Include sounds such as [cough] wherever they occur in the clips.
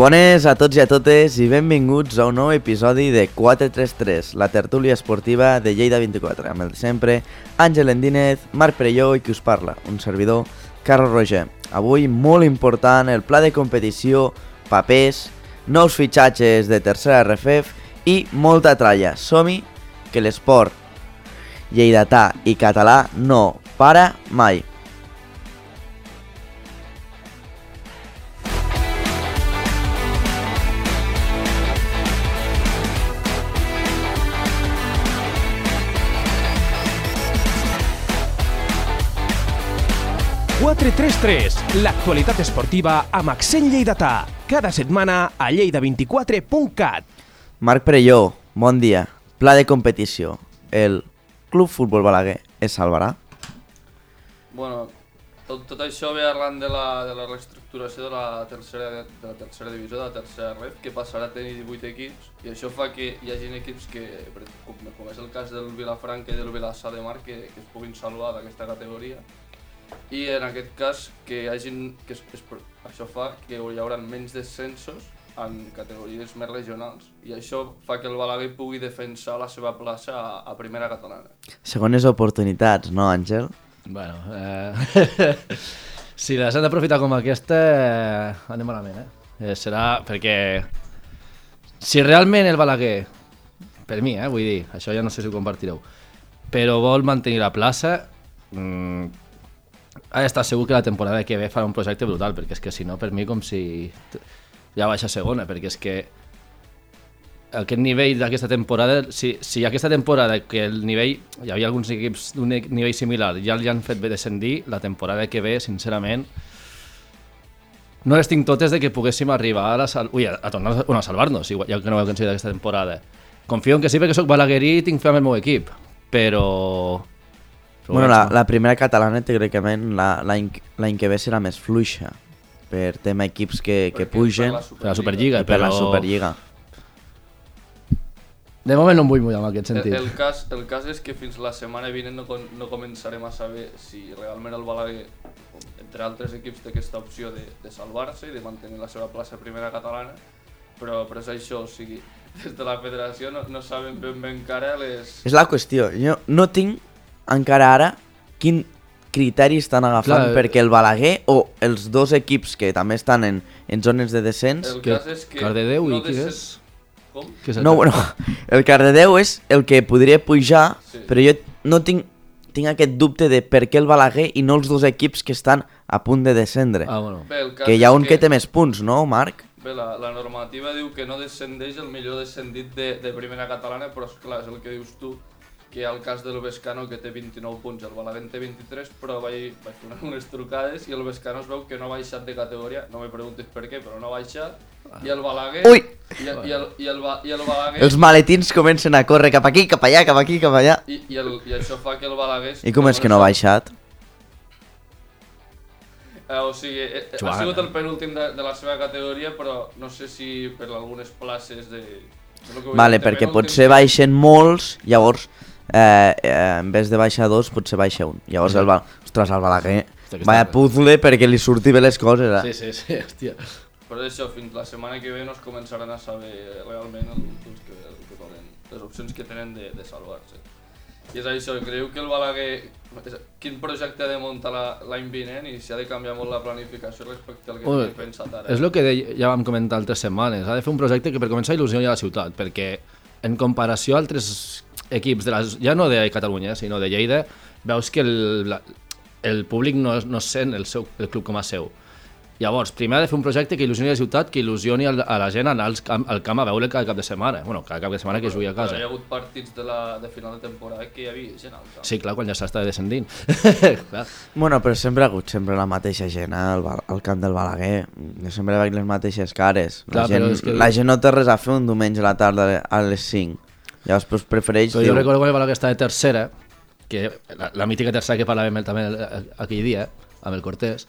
Bones a tots i a totes i benvinguts a un nou episodi de 433, la tertúlia esportiva de Lleida 24, amb el sempre Àngel Endínez, Marc Perelló i qui us parla, un servidor, Carlos Roger. Avui molt important el pla de competició, papers, nous fitxatges de tercera RFF i molta tralla. Som-hi que l'esport lleidatà i català no para mai. .433, l'actualitat esportiva amb accent lleidatà. Cada setmana a lleida24.cat. Marc Perelló, bon dia. Pla de competició. El Club Futbol Balaguer es salvarà? Bueno, tot, tot això ve arran de la, de la reestructuració de la, tercera, de la tercera divisió, de la tercera ref, que passarà a tenir 18 equips, i això fa que hi hagi equips que, com, com és el cas del Vilafranca i del Vilassar de Mar, que, que es puguin salvar d'aquesta categoria. I en aquest cas, que hagin, que es, es, això fa que hi haurà menys descensos en categories més regionals i això fa que el Balaguer pugui defensar la seva plaça a, a primera catalana. Segones oportunitats, no, Àngel? Bueno, eh... [laughs] si les hem d'aprofitar com aquesta, eh... anem malament, eh? eh? Serà perquè... Si realment el Balaguer, per mi, eh, vull dir, això ja no sé si ho compartireu, però vol mantenir la plaça, mm, ha d'estar segur que la temporada que ve farà un projecte brutal, perquè és que si no, per mi com si ja baixa a segona, perquè és que aquest nivell d'aquesta temporada, si, si aquesta temporada que el nivell, hi havia alguns equips d'un e- nivell similar, ja li han fet bé descendir, la temporada que ve, sincerament, no les tinc totes de que poguéssim arribar a, la sal... Ui, a, a tornar bueno, a salvar-nos, ja que no ho heu aconseguit aquesta temporada. Confio en que sí, perquè sóc balaguerí i tinc fe amb el meu equip, però... però Bueno, la, no. la primera catalana, teòricament, la- l'any que ve serà més fluixa per tema equips que, que pugen per la Superliga, per la però- Superliga. De moment no em vull mullar en aquest El, sentit. el, cas, el cas és que fins la setmana vinent no, no començarem a saber si realment el Balaguer, entre altres equips, té aquesta opció de, de salvar-se i de mantenir la seva plaça a primera catalana, però, però és això, o sigui, des de la federació no, no saben ben bé encara les... És la qüestió. Jo no tinc encara ara quin criteri estan agafant Clar, perquè el Balaguer o els dos equips que també estan en, en zones de descens... El que cas és que... Cardedeu i no qui desen- és? Com? Que No, que- bueno, [laughs] el Cardedeu és el que podria pujar, Sí. però jo no tinc, tinc aquest dubte de per què el Balaguer i no els dos equips que estan a punt de descendre. Ah, bueno. Bé, que hi ha un que té més punts, no, Marc? Bé, la, la normativa diu que no descendeix el millor descendit de, de primera catalana, però és clar, és el que dius tu, que el cas del Vescano que té 29 punts, el Balaguer té 23, però vaig, vaig fer [laughs] unes trucades i el Vescano es veu que no ha baixat de categoria, no me preguntis per què, però no ha baixat, i el Balaguer... Ui! I, el, i, el, i, el, i el Balaguer... Els maletins comencen a córrer cap aquí, cap allà, cap aquí, cap allà. I, i, el, I això fa que el Balaguer... I com és que no ha baixat? Eh, o sigui, eh, eh, ha sigut el penúltim de, de la seva categoria, però no sé si per algunes places de... Vale, de perquè potser baixen molts, llavors, eh, eh, en vez de baixar dos, potser baixa un. Llavors, el, ostres, el Balaguer, Hòstia, que vaya està- puzzle perquè li surti bé les coses. Eh? Sí, sí, sí, hòstia. Per això, fins la setmana que ve no es començaran a saber realment el, els que, el que poden, les opcions que tenen de, de salvar-se. I és això, creu que el Balaguer, és- quin projecte ha de muntar la- l'any vinent i si ha de canviar molt la planificació respecte al que Ui, té pensat ara. És el que deia, ja vam comentar altres setmanes. Ha de fer un projecte que per començar il·lusioni a la ciutat, perquè en comparació a altres equips, de les, ja no de Catalunya, sinó de Lleida, veus que el, la, el públic no, no sent el, seu, el club com a seu. Llavors, primer ha de fer un projecte que il·lusioni la ciutat, que il·lusioni al- a la gent anar als camp, al camp a veure cada cap de setmana. bueno, cada cap de setmana que jugui a Però casa. hi ha hagut partits de, la, de final de temporada que hi havia gent al camp. Sí, clar, quan ja s'està descendint. [laughs] clar. Bueno, però sempre ha hagut sempre la mateixa gent eh, al, al camp del Balaguer. Jo sempre veig les mateixes cares. La, Clar, però gent, és que- la gent no té res a fer un diumenge a la tarda a les 5. Llavors pues, prefereix... Però jo diu, recordo quan el estava de tercera, que la, la mítica tercera que parlàvem també el- aquell dia, amb el Cortés,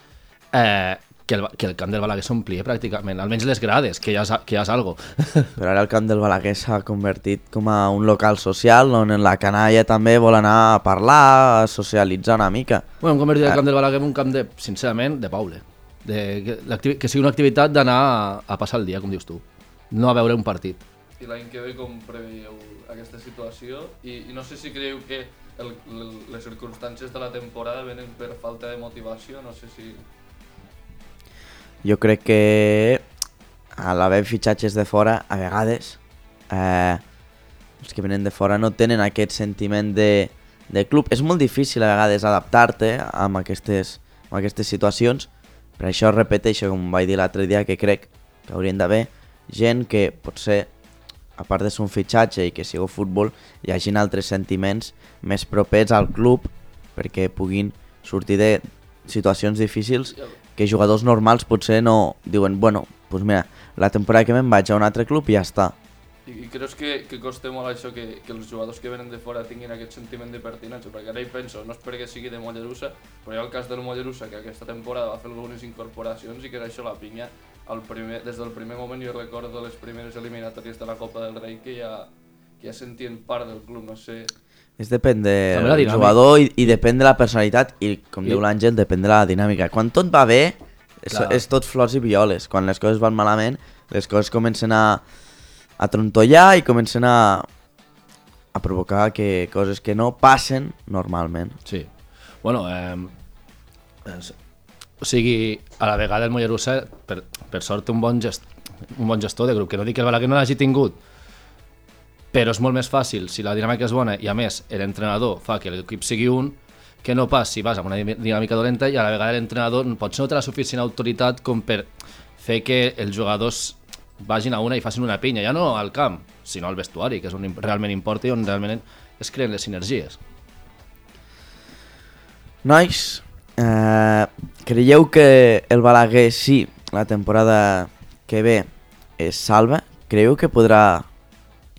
eh, que el, que el camp del Balaguer s'omplia pràcticament, almenys les grades, que ja és, que ja és algo. [laughs] Però ara el camp del Balaguer s'ha convertit com a un local social on en la canalla també vol anar a parlar, a socialitzar una mica. bueno, hem convertit el camp del Balaguer en un camp de, sincerament, de poble. de, que, que sigui una activitat d'anar a, a passar el dia, com dius tu, no a veure un partit. I l'any que ve com preveieu aquesta situació? I, i no sé si creieu que el, les circumstàncies de la temporada venen per falta de motivació, no sé si... Jo crec que a l'haver fitxatges de fora, a vegades, eh, els que venen de fora no tenen aquest sentiment de, de club. És molt difícil a vegades adaptar-te amb aquestes, amb aquestes situacions, per això repeteixo, com vaig dir l'altre dia, que crec que haurien d'haver gent que potser, a part de ser un fitxatge i que sigui futbol, hi hagin altres sentiments més propers al club perquè puguin sortir de situacions difícils que jugadors normals potser no diuen, bueno, doncs mira, la temporada que me'n vaig a un altre club i ja està. I, i creus que, que costa molt això que, que els jugadors que venen de fora tinguin aquest sentiment de pertinença? Perquè ara hi penso, no és perquè sigui de Mollerussa, però hi ha el cas del Mollerussa que aquesta temporada va fer algunes incorporacions i que era això la pinya el primer, des del primer moment jo recordo les primeres eliminatòries de la Copa del Rei que ja, que ja sentien part del club, no sé... És depèn de del dinàmica. jugador i, i depèn de la personalitat i, com I- diu l'Àngel, depèn de la dinàmica. Quan tot va bé, és, Clar. és tot flors i violes. Quan les coses van malament, les coses comencen a, a trontollar i comencen a, a provocar que coses que no passen normalment. Sí. Bueno, eh, o sigui, a la vegada el Mollerussa, per, per sort, un bon, gest, un bon gestor de grup, que no dic que el Balaguer no l'hagi tingut, però és molt més fàcil si la dinàmica és bona i a més l'entrenador fa que l'equip sigui un que no pas si vas amb una di- dinàmica dolenta i a la vegada l'entrenador potser no té la suficient autoritat com per fer que els jugadors vagin a una i facin una pinya, ja no al camp, sinó al vestuari, que és on realment importa i on realment es creen les sinergies. Nois, eh, creieu que el Balaguer, sí, la temporada que ve es salva? Creieu que podrà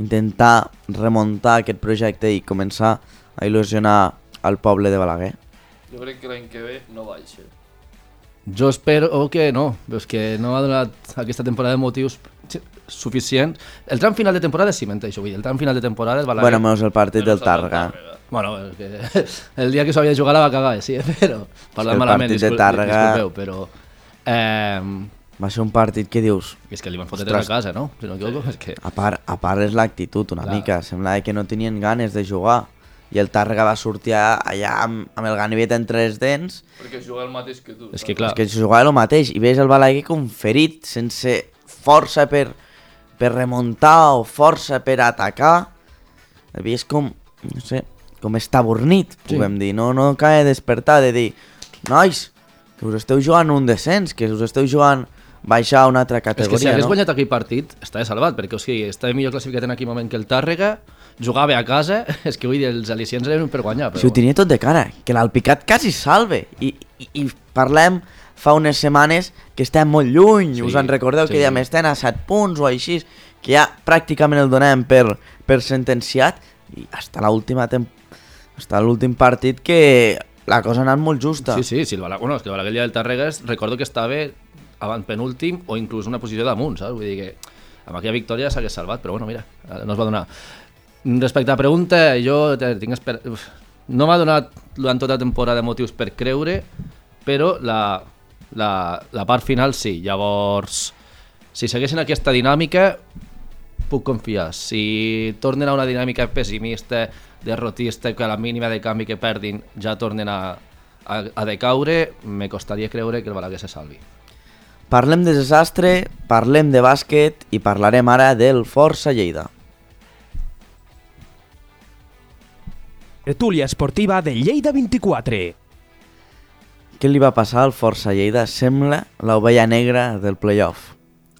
intentar remuntar aquest projecte i començar a il·lusionar al poble de Balaguer? Jo crec que l'any que ve no baixa. Jo espero que no, però és que no ha donat aquesta temporada motius suficients. El tram final de temporada sí, menteixo, vull dir, el tram final de temporada el Balaguer... Bueno, menys el partit el del Tàrrega. Bueno, el, que, [laughs] el dia que s'ho havia de jugar la va cagar, sí, [laughs] però parlant el malament, partit de Tàrrega- disculpeu, però... Eh, Va ser un partit que dius... és que li van fotre Ostres. tres a casa, no? Si no m'equivoco, és que... A part, a part és l'actitud una Clar. mica, semblava que no tenien ganes de jugar i el Tàrrega va sortir allà amb, amb el ganivet entre les dents Perquè juga el mateix que tu. És que clar, És que jugava el mateix i veus el Balaguer com ferit, sense força per, per remuntar o força per atacar. El veies com, no sé, com estabornit, Sí. puguem dir. No, no de despertar, de dir, nois, que us esteu jugant un descens, que us esteu jugant baixar a una altra és que si categoria, hagués no? guanyat aquell partit, estava salvat, perquè o sigui, estava millor classificat en aquell moment que el Tàrrega, jugava a casa, [laughs] és que vull dir, els al·licients eren per guanyar, però... Si ho tenia tot de cara, que l'Alpicat quasi salve. I, i, I parlem fa unes setmanes que estem molt lluny, Sí, us en recordeu sí. que dèiem estem a 7 punts o així, que ja pràcticament el donem per, per sentenciat i hasta l'última tem... hasta l'últim partit que la cosa ha anat molt justa. Sí, sí, sí el bueno, és que el Balaguer del Tàrrega és- recordo que estava avant penúltim o inclús una posició damunt, saps? Vull dir que amb aquella victòria s'hagués salvat, però bueno, mira, eh, no es va donar. Respecte a la pregunta, jo tinc esper... uf, no m'ha donat durant tota la temporada motius per creure, però la, la, la part final sí. Llavors, si segueixen aquesta dinàmica, puc confiar. Si tornen a una dinàmica pessimista, derrotista, que a la mínima de canvi que perdin ja tornen a, a, a decaure, me costaria creure que el Balaguer se salvi. Parlem de desastre, parlem de bàsquet i parlarem ara del Força Lleida. Tertúlia esportiva de Lleida 24. Què li va passar al Força Lleida? Sembla l'ovella negra del playoff.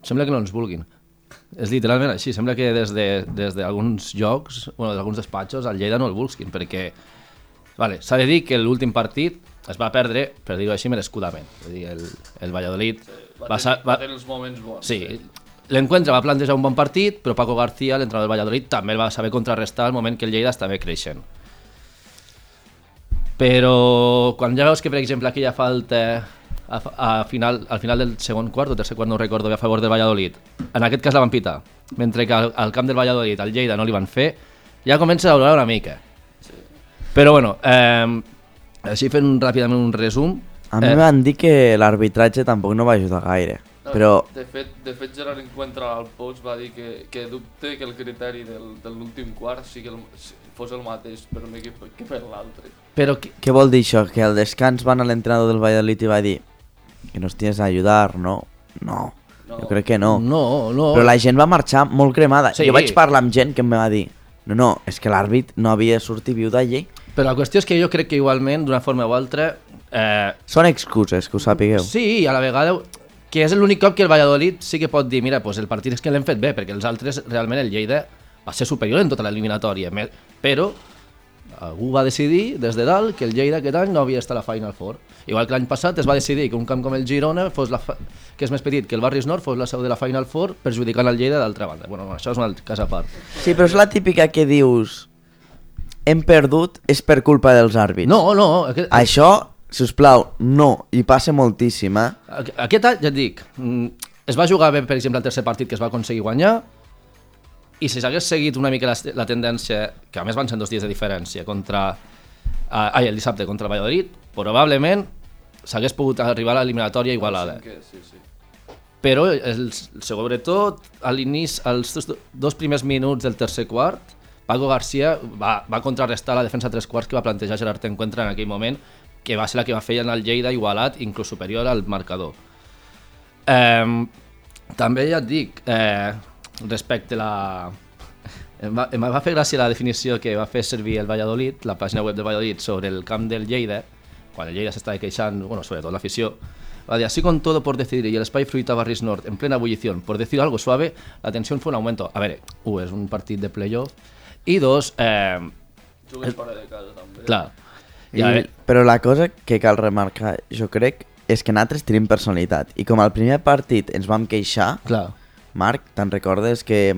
Sembla que no ens vulguin. És literalment així, sembla que des d'alguns de, des d'alguns llocs, bueno, d'alguns despatxos, al Lleida no el vulguin, perquè vale, s'ha de dir que l'últim partit es va perdre, per dir-ho així, merescudament. És dir, el, el Valladolid Va, va, tenir, va, va tenir els moments bons. Sí, l'encuentre va plantejar un bon partit, però Paco García, l'entrenador del Valladolid, també el va saber contrarrestar al moment que el Lleida estava creixent. Però quan ja veus que, per exemple, aquella falta a, a final, al final del segon quart o tercer quart, no recordo bé, a favor del Valladolid, en aquest cas la van pitar, mentre que al, al camp del Valladolid, al Lleida, no li van fer, ja comença a donar una mica. Però bueno, eh, així fent un, ràpidament un resum, A mi Eh. m'han dit que l'arbitratge tampoc no va ajudar gaire. No, Però De fet, de fet Gerard Encuentra al post va dir que, que dubte que el criteri del, de l'últim quart sigui el, fos el mateix per un equip que per l'altre. Però qui- què vol dir això? Que al descans van a l'entrenador del Valladolid i va dir que nos tienes a ayudar, no? No, No. jo crec que no. no, no. Però la gent va marxar molt cremada. Sí. Jo vaig parlar amb gent que em va dir no, no, és que l'àrbit no havia sortit viu d'allí. Però la qüestió és que jo crec que igualment, d'una forma o altra, eh, Són excuses, que ho sapigueu. sí, i a la vegada que és l'únic cop que el Valladolid sí que pot dir, mira, pues el partit és que l'hem fet bé, perquè els altres, realment, el Lleida va ser superior en tota l'eliminatòria, però algú va decidir des de dalt que el Lleida aquest any no havia estat a la Final Four. Igual que l'any passat es va decidir que un camp com el Girona, fos la fa... que és més petit que el Barris Nord, fos la seu de la Final Four, perjudicant el Lleida d'altra banda. Bueno, això és un cas a part. Sí, però és la típica que dius hem perdut és per culpa dels àrbits. No, no, aquest, Això, si us plau, no, i passa moltíssim, eh? Aqu- Aquest any, ja et dic, mm, es va jugar bé, per exemple, el tercer partit que es va aconseguir guanyar, i si s'hagués seguit una mica la, la tendència, que a més van ser dos dies de diferència, contra... Uh, ai, el dissabte contra el Valladolid, probablement s'hagués pogut arribar a l'eliminatòria igualada. Sí, sí. Però, els, sobretot, a l'inici, als dos, dos primers minuts del tercer quart, Paco García va, va contrarrestar la defensa tres quarts que va plantejar Gerard Encuentra en aquell moment, que va ser la que va fer anar el Lleida igualat, inclús superior al marcador. Eh, també ja et dic, eh, respecte a la... Em va, em va fer gràcia la definició que va fer servir el Valladolid, la pàgina web del Valladolid, sobre el camp del Lleida, quan el Lleida s'estava queixant, bueno, sobretot l'afició, va dir, así con todo por decidir y el Spy Fruita Barris Nord en plena ebullición, por decir algo suave, la tensión fue un aumento. A veure, u, és un partit de playoff, i dos, eh, Jugues fora de casa, també. clar, I, i a veure, però la cosa que cal remarcar, jo crec, és que nosaltres tenim personalitat. I com al primer partit ens vam queixar, clar, Marc, te'n recordes que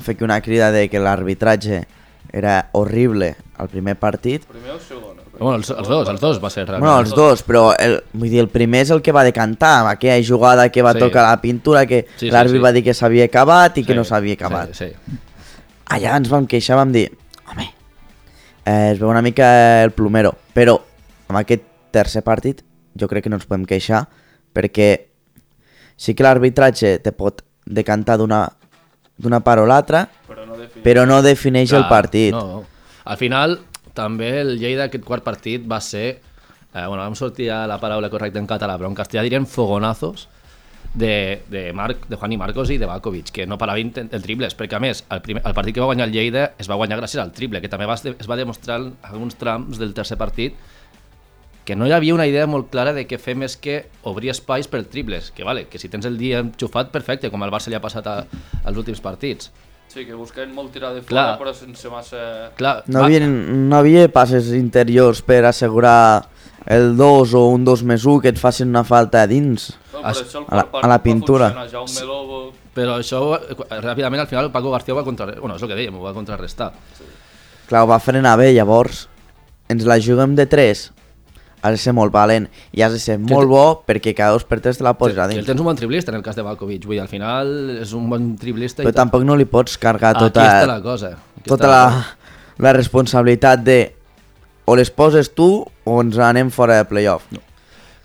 fer que una crida de que l'arbitratge era horrible al primer partit? Primer o segon? bueno, els, els dos, els dos va ser realment. Bueno, els dos, però el, vull dir, el primer és el que va decantar, amb aquella jugada que va Sí. tocar la pintura, que Sí, sí, l'àrbit sí. va dir que s'havia acabat i que Sí, no s'havia acabat. Sí, sí. Allà ens vam queixar, vam dir, home, eh, es veu una mica el plomero, però amb aquest tercer partit jo crec que no ens podem queixar perquè sí que l'arbitratge te pot decantar d'una d'una part o l'altra, Però no defineix. però no defineix el Clar, partit. No. Al final, també el Lleida aquest quart partit va ser... Eh, bueno, vam sortir a la paraula correcta en català, però en castellà dirien fogonazos de, de, Marc, de Juan i Marcos i de Bakovic, que no paraven el triples, perquè a més, el, primer, el partit que va guanyar el Lleida es va guanyar gràcies al triple, que també va, es es va demostrar en alguns trams del tercer partit que no hi havia una idea molt clara de què fer més que obrir espais per triples, que vale, que si tens el dia enxufat, perfecte, com al Barça li ha passat a, als últims partits. Sí, que buscaven molt tirar de Clar. fora, però sense massa... Clar, No, va- havia, no havia passes interiors per assegurar el 2 o un 2 més 1 que et facin una falta a dins. No, el a la- a la pintura. funcionar. Jaume Lobo... Però això, ràpidament, al final, Paco García ho va contrarrestar. Bueno, és el que dèiem, ho va contrarrestar. Clar, ho va frenar bé, llavors ens la juguem de 3 has de ser molt valent i has de ser molt bo perquè cada dos per tres te la poses a dins. tens un bon triblista en el cas de Balkovic, vull dir, al final és un bon triblista Però i tampoc no li pots cargar Aquí tota, està la cosa. Aquí tota la, cosa. la responsabilitat de o les poses tu o ens anem fora de playoff. No.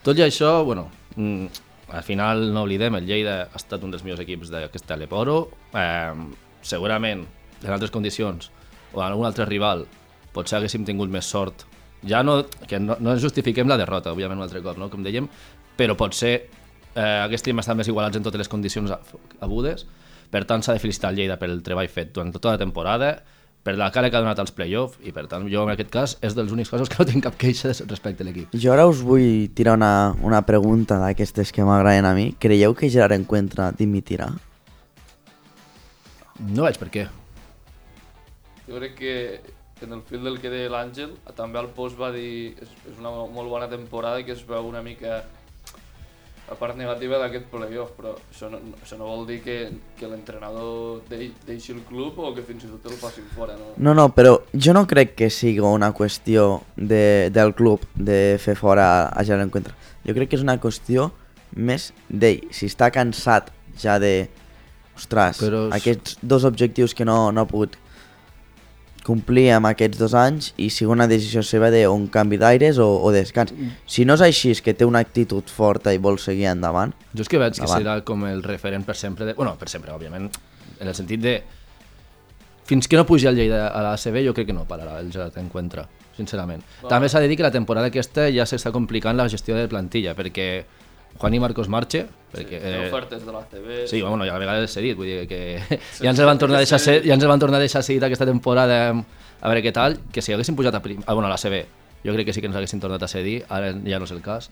Tot i això, bueno, mm, al final no oblidem, el Lleida ha estat un dels millors equips d'aquest Aleporo. Eh, segurament, en altres condicions, o en algun altre rival, potser haguéssim tingut més sort. Ja no, que no, no justifiquem la derrota, òbviament un altre cop, no? com dèiem, però potser eh, haguéssim estat més igualats en totes les condicions a- agudes. Per tant, s'ha de felicitar el Lleida pel treball fet durant tota la temporada, per la cara que ha donat als play-off, i per tant, jo en aquest cas és dels únics casos [laughs] que no tinc cap queixa respecte a l'equip. Jo ara us vull tirar una, una pregunta d'aquestes que m'agraden a mi. Creieu que Gerard Encuentra dimitirà? No veig per què. Jo crec que en el fil del que deia l'Àngel, també al post va dir és, és una molt bona temporada i que es veu una mica la part negativa d'aquest playoff, però això no, això no vol dir que, que l'entrenador dei- deixi el club o que fins i tot el facin fora. No? No, no, però jo no crec que sigui una qüestió de, del club de fer fora a Gerard Encuentra. Jo crec que és una qüestió més d'ell. Si està cansat ja de... Ostres, Però aquests dos objectius que no, no ha pogut complir amb aquests dos anys i sigui una decisió seva de un canvi d'aires o, o descans. Si no és així, és que té una actitud forta i vol seguir endavant, Jo és que veig que Endavant. serà com el referent per sempre, de... bueno, per sempre, òbviament, en el sentit de... Fins que no pugi el Lleida a la CB jo crec que no pararà el Gerard Encuentra, sincerament. També s'ha de dir que la temporada aquesta ja s'està complicant la gestió de plantilla, perquè Juan i Marcos marxe, perquè... Té ofertes de la CB... Sí, bueno, ja a vegades s'ha dit, vull dir que ja ens van tornar a deixar ser, ja ens van tornar a deixar seguir aquesta temporada a veure què tal, que si haguessin pujat a, prim, a, bueno, a la CB, jo crec que sí que ens haguessin tornat a cedir, ara ja no és el cas.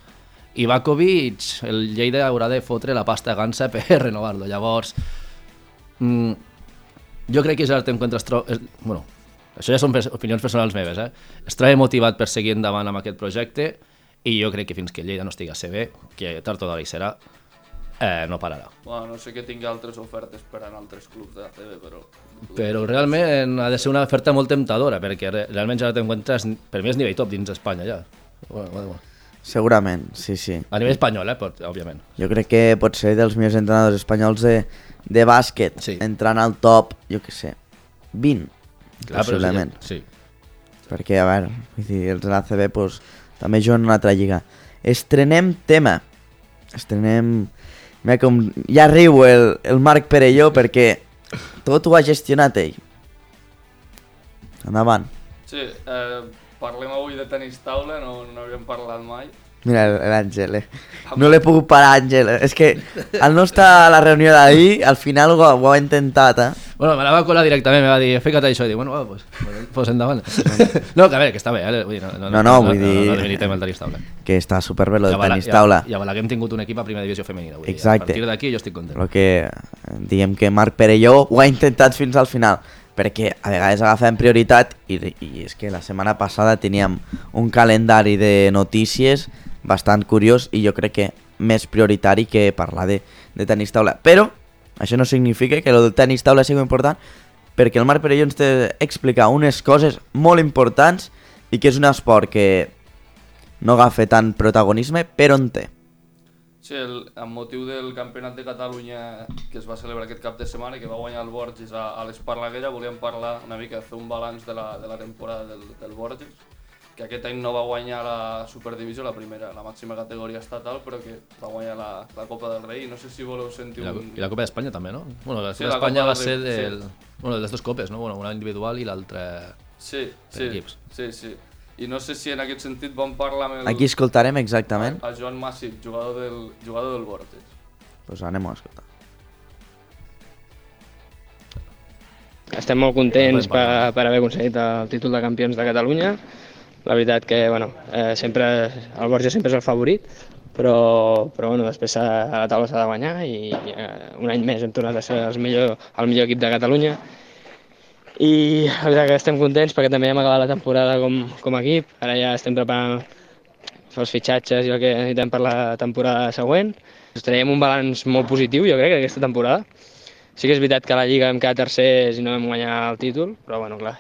I Bakovic, el Lleida haurà de fotre la pasta gansa [laughs] per renovar-lo, llavors... Mm, jo crec que Gerard Encuentra es troba... Bueno, això ja són opinions personals meves, eh? Es troba motivat per seguir endavant amb aquest projecte i jo crec que fins que Lleida no estigui a CB, que tard o d'hora hi serà, eh, no pararà. Bueno, no sé que tingui altres ofertes per a altres clubs de la CB, però... Però realment ha de ser una oferta molt temptadora, perquè re- realment ja t'encuentres, per mi és nivell top dins Espanya ja. Bueno, bueno, bueno. segurament, sí, sí. A nivell espanyol, eh, pot, òbviament. Jo crec que pot ser dels millors entrenadors espanyols de, de bàsquet, Sí. entrant al top, jo què sé, 20, Clar, però possiblement. Sí. perquè, a veure, vull dir, els de l'ACB pues, també juguen una altra lliga. Estrenem tema. Estrenem... Mira com ja riu el, el Marc Perelló perquè tot ho ha gestionat ell. Endavant. Sí, eh, parlem avui de tenis taula, no no havíem parlat mai. Mira el- l'Àngel, eh? No l'he pogut parar, Àngel. És que al no estar a la reunió d'ahir, al final ho, ho ha intentat, eh? Bueno, me la va colar directament, me va dir, fica't això, i dic, bueno, va, pues, pues, endavant. no, que a veure, que està bé, eh? Vull dir, no, No, no, vull dir- No, no, demeritem el tenis taula. Que està superbé lo de tenis taula. I a Balaguer hem tingut un equip a primera divisió femenina. Vull dir, Exacte. a partir d'aquí jo estic content. Lo que diguem que Marc Perelló ho ha intentat fins al final perquè a vegades agafem prioritat i, i és que la setmana passada teníem un calendari de notícies bastant curiós i jo crec que més prioritari que parlar de, de tenis taula. Però això no significa que el del tenis taula sigui important perquè el Marc Perelló ens té d'explicar unes coses molt importants i que és un esport que no agafa tant protagonisme, però en té. Sí, el, amb motiu del Campionat de Catalunya que es va celebrar aquest cap de setmana i que va guanyar el Borges a, a l'Esparlaguera, volíem parlar una mica, fer un balanç de la, de la temporada del, del Borges, que aquest any no va guanyar la Superdivisió, la primera, la màxima categoria estatal, però que va guanyar la, la Copa del Rei. No sé si voleu sentir I la, un... I la Copa d'Espanya també, no? Bueno, la Sí, Copa la d'Espanya Copa va ser Rei, del... Bueno, de les dues copes, no? Bueno, una individual i l'altra... Sí, per sí, equips. sí, sí. I no sé si en aquest sentit vam parlar amb el... Aquí escoltarem exactament. a Joan Massip, jugador del, jugador del Borges. Pues anem a escoltar. Estem molt contents per, per haver aconseguit el títol de campions de Catalunya. La veritat que bueno, eh, sempre, el Borja sempre és el favorit, però, però bueno, després a la taula s'ha de guanyar i eh, un any més hem tornat a ser els millor, el millor equip de Catalunya. I la veritat que estem contents perquè també hem acabat la temporada com, com a equip. Ara ja estem preparant els fitxatges i el que necessitem per la temporada següent. Ens traiem un balanç molt positiu, jo crec, aquesta temporada. Sí que és veritat que a la Lliga vam quedar tercers i no vam guanyar el títol, però bueno, clar,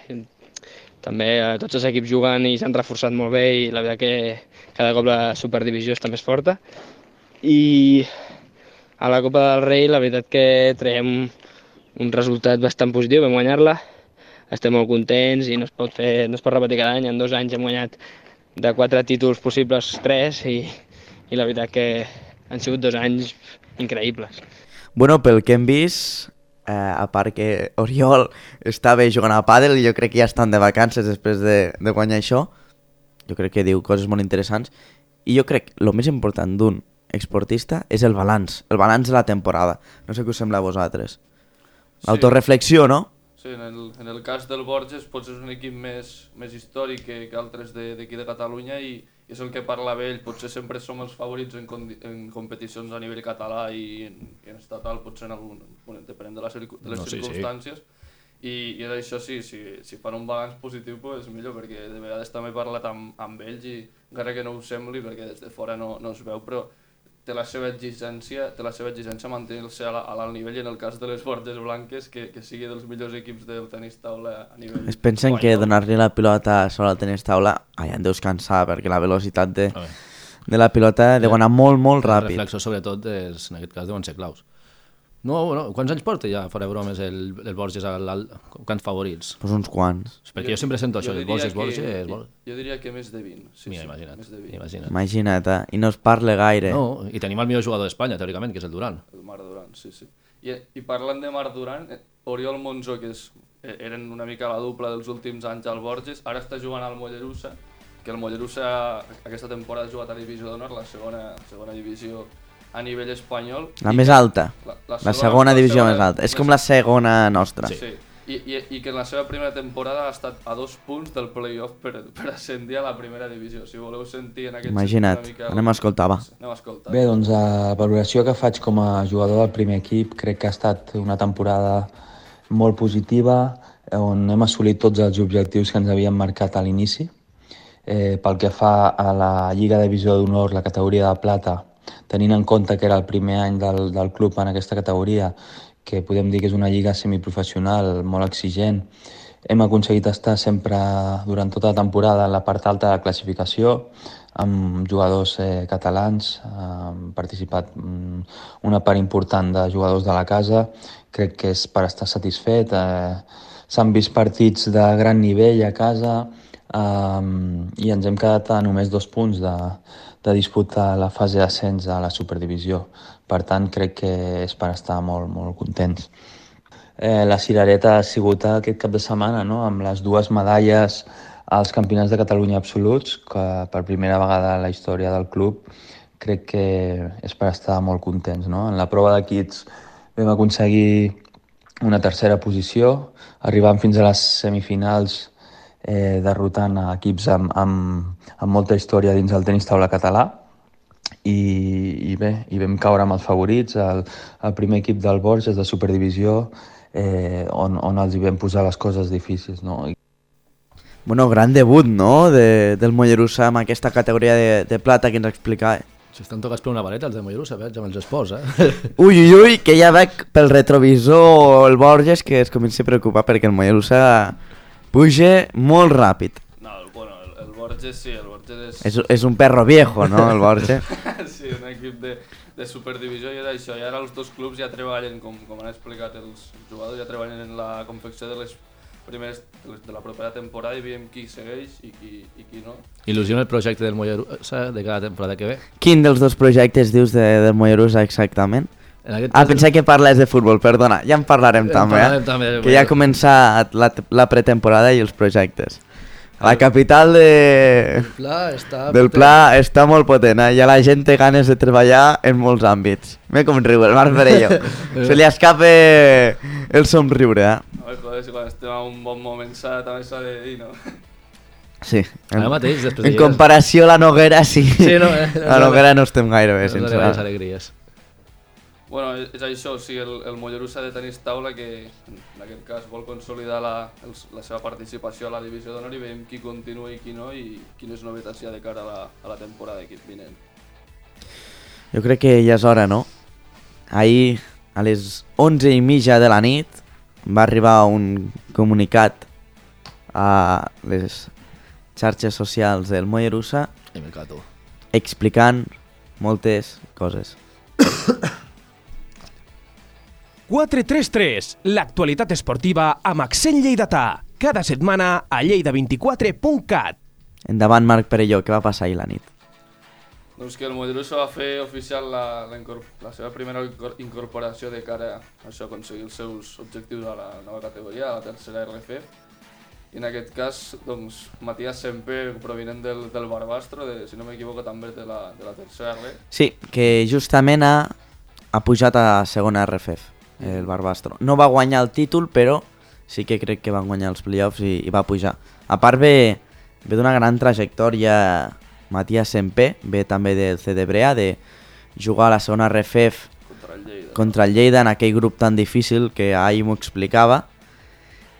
també eh, tots els equips juguen i s'han reforçat molt bé i la veritat que cada cop la Superdivisió està més forta. I a la Copa del Rei la veritat que traiem un resultat bastant positiu, vam guanyar-la, estem molt contents i no es pot, fer, no es pot repetir cada any, en dos anys hem guanyat de quatre títols possibles tres i, i la veritat que han sigut dos anys increïbles. Bueno, pel que hem vist, eh, a part que Oriol està bé jugant a pàdel i jo crec que ja estan de vacances després de, de guanyar això, jo crec que diu coses molt interessants i jo crec que el més important d'un esportista és el balanç, el balanç de la temporada. No sé què us sembla a vosaltres. Sí. Autoreflexió, no? Sí, en el, en el cas del Borges potser és un equip més, més històric que, que altres de- d'aquí de, Catalunya i, i és el que parlava ell, potser sempre som els favorits en, en competicions a nivell català i en, i en estatal, potser en algun, bueno, depenent de, la circu- de les No, sí, sí. circumstàncies. I, I és això sí, si, si fan un balanç positiu pues, millor, perquè de vegades també he parlat amb, amb ells i encara que no ho sembli, perquè des de fora no, no es veu, però té la seva exigència, té la seva exigència mantenir-se a la- a l'alt nivell i en el cas de les Borges Blanques que, que sigui dels millors equips del tenis taula a nivell... Es pensen que donar-li la pilota sola al tenis taula, ai, en deus cansar, perquè la velocitat de, de la pilota deu anar molt, molt El ràpid. reflexos, sobretot, és, en aquest cas, deuen ser claus. No, no, quants anys porta ja, fora bromes, el, el Borges al, al, quants favorits? Pues uns quants. Perquè jo, sempre sento això, el Borges, que- Borges, Borges... Jo diria que més de 20. Sí, Mira, sí, imagina't, Més de 20. imagina't. Imagina't, eh? I no es parla gaire. No, i tenim el millor jugador d'Espanya, teòricament, que és el Duran. El Mar Duran, sí, sí. I, I parlant de Mar Duran, eh, Oriol Monzó, que és, eh, eren una mica la dupla dels últims anys al Borges, ara està jugant al Mollerussa, que el Mollerussa aquesta temporada ha jugat a Divisió d'Honor, la segona, segona divisió a nivell espanyol. La més alta. La, La segona la divisió segona- més alta. És com la segona nostra. Sí. I, i, I que en la seva primera temporada ha estat a dos punts del playoff per, per ascendir a la primera divisió. Si voleu sentir en aquest Imagina't. mica... Anem a escoltar, va. Anem a escoltar. Bé, doncs la valoració que faig com a jugador del primer equip crec que ha estat una temporada molt positiva on hem assolit tots els objectius que ens havíem marcat a l'inici. Eh, pel que fa a la Lliga de Divisió d'Honor, la categoria de plata, tenint en compte que era el primer any del, del club en aquesta categoria, que podem dir que és una lliga semiprofessional, molt exigent, hem aconseguit estar sempre durant tota la temporada en la part alta de la classificació, amb jugadors eh, catalans, han participat mm, una part important de jugadors de la casa, crec que és per estar satisfet, eh, s'han vist partits de gran nivell a casa eh, i ens hem quedat a només dos punts de, de disputar la fase d'ascens a la Superdivisió. Per tant, crec que és per estar molt, molt contents. Eh, la cirereta ha sigut aquest cap de setmana, no? amb les dues medalles als campionats de Catalunya absoluts, que per primera vegada a la història del club crec que és per estar molt contents. No? En la prova d'equips vam aconseguir una tercera posició, arribant fins a les semifinals eh, derrotant a equips amb, amb, amb molta història dins el tenis taula català i, i bé, i vam caure amb els favorits, el, el primer equip del Borges de Superdivisió, eh, on, on els hi vam posar les coses difícils. No? I Bueno, gran debut, no?, de, del Mollerussa amb aquesta categoria de, de plata que ens explicava. S'estan tocats per una vareta, els de Mollerussa, veig, amb els esports, eh? [laughs] Ui, ui, ui, que ja veig pel retrovisor el Borges que es comença a preocupar perquè el Mollerussa puja molt ràpid. No, el, bueno, el, el Borges sí, el Borges és... És, és un perro viejo, no?, el Borges. [laughs] sí, un equip de, de superdivisió i és això. I ara els dos clubs ja treballen, com, com han explicat els jugadors, ja treballen en la confecció de les primeres de, les, de la propera temporada i veiem qui segueix i qui, i qui no. Il·lusiona el projecte del Mollerussa de cada temporada que ve. Quin dels dos projectes dius de, del Mollerussa exactament? Ah, pensava que parles de futbol, perdona, ja en parlarem En també, parlarem eh? també que ja ha començat la, la pretemporada i els projectes. La capital de, El pla està... del potent. Pla està molt potent, eh? ja la gent té ganes de treballar en molts àmbits. Ve com riu el Marc Perello. [laughs] Se li escape el somriure, eh? A veure, joder, si quan estem en un bon moment s'ha també s'ha de dir, no? Sí. En, Ara mateix, després en comparació a la Noguera, sí. Sí, no, eh? La Noguera no estem gaire bé, No gaires sincerament. alegries. Bueno, és, això, o sigui, el, el Mollerussa de tenis taula que en aquest cas vol consolidar la, el, la seva participació a la divisió d'honor i veiem qui continua i qui no i quines novetats hi ha de cara a la, a la temporada equip vinent. Jo crec que ja és hora, no? Ahir, a les 11 i mitja de la nit, va arribar un comunicat a les xarxes socials del Mollerussa explicant moltes coses. [coughs] 433, l'actualitat esportiva amb accent lleidatà. Cada setmana a lleida24.cat. Endavant, Marc Perelló, què va passar ahir la nit? Doncs que el Mollerussa va fer oficial la, la, la seva primera incor- incorporació de cara a això, aconseguir els seus objectius a la nova categoria, a la tercera RFF. I en aquest cas, doncs, Matías Semper, provinent del, del Barbastro, de, si no m'equivoco també de la, de la tercera R, Sí, que justament ha, ha pujat a segona RFF, el Barbastro. No va guanyar el títol, però sí que crec que va guanyar els playoffs i, i va pujar. A part ve, ve d'una gran trajectòria Matías Semper, ve també del CDBrea, de jugar a la segona RFF contra el Lleida. contra el Lleida en aquell grup tan difícil que ahir m'ho explicava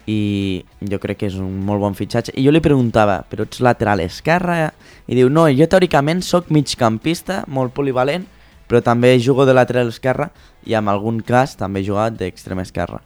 i jo crec que és un molt bon fitxatge i jo li preguntava, però ets lateral esquerre? i diu, no, jo teòricament sóc migcampista, molt polivalent però també jugo de lateral esquerre i en algun cas també he jugat d'extrema esquerra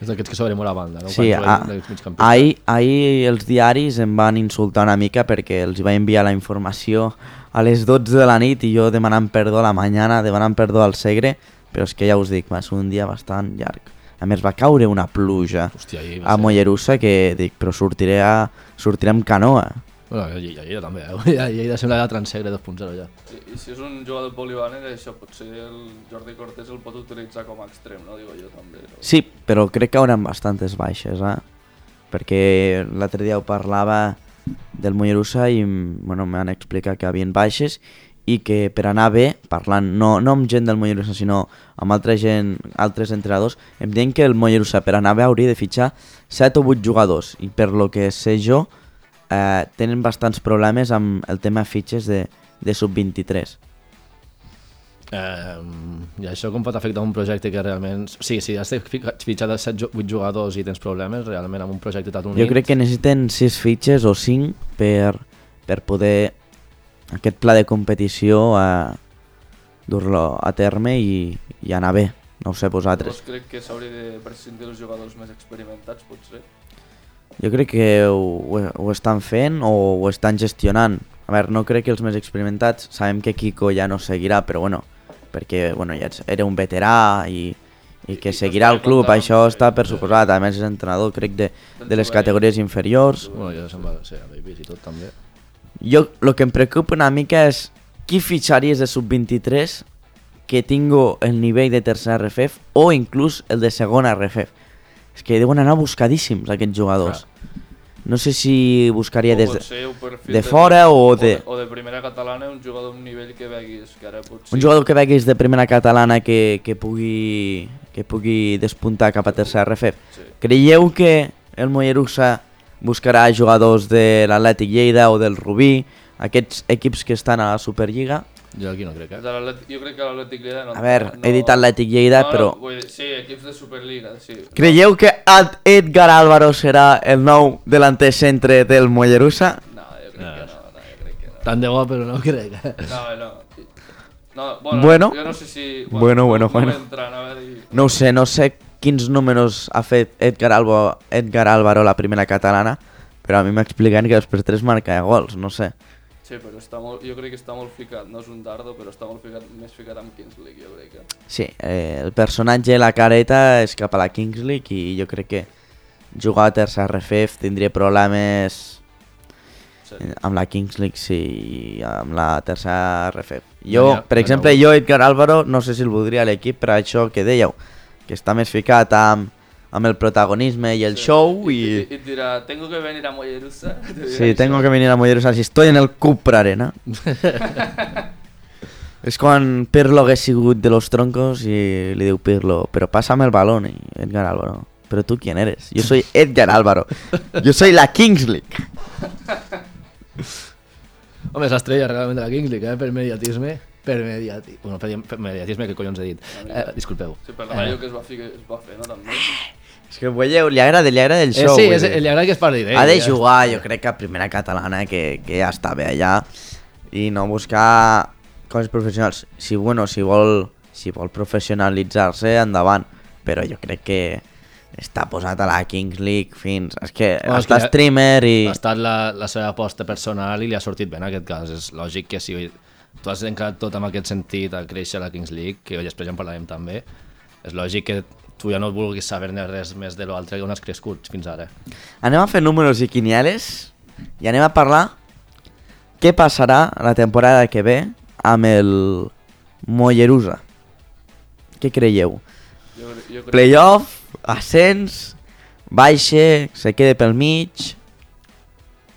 És d'aquests que s'obre molt a banda, no? Sí, Quan a, ahir, ahir els diaris em van insultar una mica perquè els vaig enviar la informació a les 12 de la nit i jo demanant perdó a la mañana, demanant perdó al Segre però és que ja us dic, va ser un dia bastant llarg. A més, va caure una pluja Hòstia, va a Mollerussa que dic, però sortiré, a, sortiré amb canoa. Bueno, a Lleida, a Lleida també, eh? [laughs] A Lleida sembla la Transegre 2.0 ja. I, I si és un jugador polivalent, això potser el Jordi Cortés el pot utilitzar com a extrem, no? Digo jo també. No? Sí, però crec que hauran bastantes baixes, eh? Perquè l'altre dia ho parlava del Mollerussa i bueno, m'han explicat que havien baixes i que per anar bé, parlant no, no amb gent del Mollerussa, sinó amb altra gent, altres entrenadors, em diuen que el Mollerussa per anar bé hauria de fitxar 7 o 8 jugadors i per lo que sé jo eh, tenen bastants problemes amb el tema fitxes de, de sub-23. Eh, I això com pot afectar un projecte que realment... Sí, si has de fi- fitxar de 7 8 jugadors i tens problemes, realment amb un projecte tan unit... Jo crec que necessiten 6 fitxes o 5 per, per poder aquest pla de competició a dur-lo a terme i, i anar bé. No ho sé vosaltres. Llavors crec que s'hauria de prescindir dels jugadors més experimentats, potser. Jo crec que ho, ho, estan fent o ho estan gestionant. A veure, no crec que els més experimentats, sabem que Kiko ja no seguirà, però bueno, perquè bueno, ja era un veterà i, i que I seguirà el club, això està per suposat. A més és entrenador, crec, de, de les categories inferiors. Bueno, jo se'n va ser a Davis i tot també. Jo, el que em preocupa una mica és qui fitxaries de sub-23 que tingo el nivell de tercera RFF o inclús el de segona RFF. És que deuen anar buscadíssims aquests jugadors. No sé si buscaria O des de... potser un perfil de fora o de- O de primera catalana, un jugador d'un nivell que veguis, que ara potser... Un jugador que veguis de primera catalana que, que, pugui, que pugui despuntar cap a tercera RFF. Sí. Creieu que el Mollerussa buscarà jugadors de l'Atlètic Lleida o del Rubí, aquests equips que estan a la Superliga? Jo aquí no crec, eh? De Jo crec que l'Atlètic Lleida no... A veure, he dit Atlètic Lleida, no, però- No, vull dir, sí, equips de Superliga, sí. Creieu que Ad- Edgar Álvaro serà el nou delanter centre del Mollerussa? No, jo crec que no, no, jo crec que no. Tant de bo, però no crec. No, no. No, bueno, Bueno. jo no sé si... Bueno, bueno, no, bueno. No m'entra, no, a dir... No ho sé, no sé quins números ha fet Edgar, Albo, Edgar Álvaro la primera catalana, però a mi m'expliquen que després tres marca gols, no sé. Sí, però està molt, jo crec que està molt ficat, no és un dardo, però està molt ficat, més ficat amb Kings League, jo crec que. Sí, eh, el personatge, la careta, és cap a la Kings League i jo crec que jugar a terça RFF tindria problemes Sí. amb la Kings League, sí, i amb la terça RFF. Jo, Ja, per exemple, jo, Edgar Álvaro, no sé si el voldria a l'equip per això que dèieu, que està més ficat amb, amb el protagonisme i el show I, i... i, et dirà, tengo que venir a [laughs] dirà Sí, això. tengo que venir a Mollerussa si estoy en el Cupra Arena. [laughs] És quan Pirlo hagués sigut de los troncos i li diu Pirlo, pero pásame el balón, y Edgar Álvaro. Pero tú quién eres? Yo soy Edgar Álvaro. Yo soy la Kings League. [laughs] Home, és l'estrella realment de la Kings League, eh? Per mediatisme. Per mediatisme. Bueno, per, mediatisme, que collons he dit? Eh, disculpeu. Sí, per la ràdio que es va, fer, es va fer, no, també. És que veieu, li agrada, li agrada el Eh, show. sí, vull és, dir. li agrada que es parli d'ell. ha de jugar, jo crec que a primera catalana, que, que ja està bé allà, i no buscar coses professionals. Si, bueno, si vol, si vol professionalitzar-se, endavant. Però jo crec que està posat a la Kings League fins... És que Bueno, és està que streamer i... Ha estat la, la seva aposta personal i li ha sortit bé en aquest cas. És lògic que si tu has encarat tot en aquest sentit a créixer a la Kings League, que després ja en parlarem també, és lògic que tu ja no vulguis saber-ne res més de l'altre que on has crescut fins ara. Anem a fer números i quinieles i anem a parlar què passarà la temporada que ve amb el Mollerusa. Què creieu? Jo, cre- jo crec Playoff, ascens, baixe, se quede pel mig...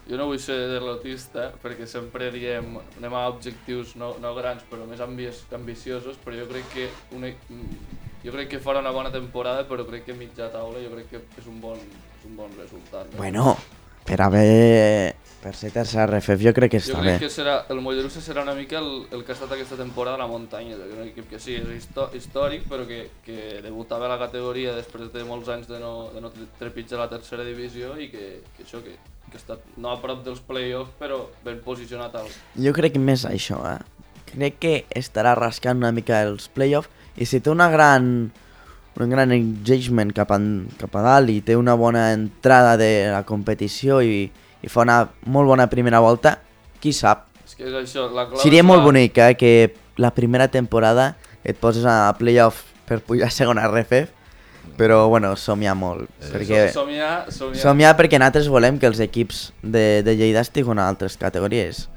Jo no vull ser derrotista perquè sempre diem anem a objectius no, no grans però més ambici ambiciosos però jo crec que una, jo crec que farà una bona temporada però crec que mitja taula jo crec que és un bon, és un bon resultat. No? Bueno, per haver... Per ser tercer RFF jo crec que jo està crec bé. que serà, el Mollerussa serà una mica el, el que ha estat aquesta temporada a la muntanya, un equip que sí, és histò històric, però que, que debutava a la categoria després de molts anys de no, de no tre- trepitjar la tercera divisió i que, que això, que, que està no a prop dels play-offs, però ben posicionat al, Jo crec més això, eh? Crec que estarà rascant una mica els playoffs i si té una gran un gran engagement cap, en, cap a dalt i té una bona entrada de la competició i, i fa una molt bona primera volta, qui sap? És que és això, la clau Seria és molt la- bonic, eh? Que la primera temporada et poses a playoff per pujar a segona RFF, però bueno, somia molt. perquè... Somiar, somiar. Somiar perquè nosaltres volem que els equips de, de Lleida estiguin a altres categories.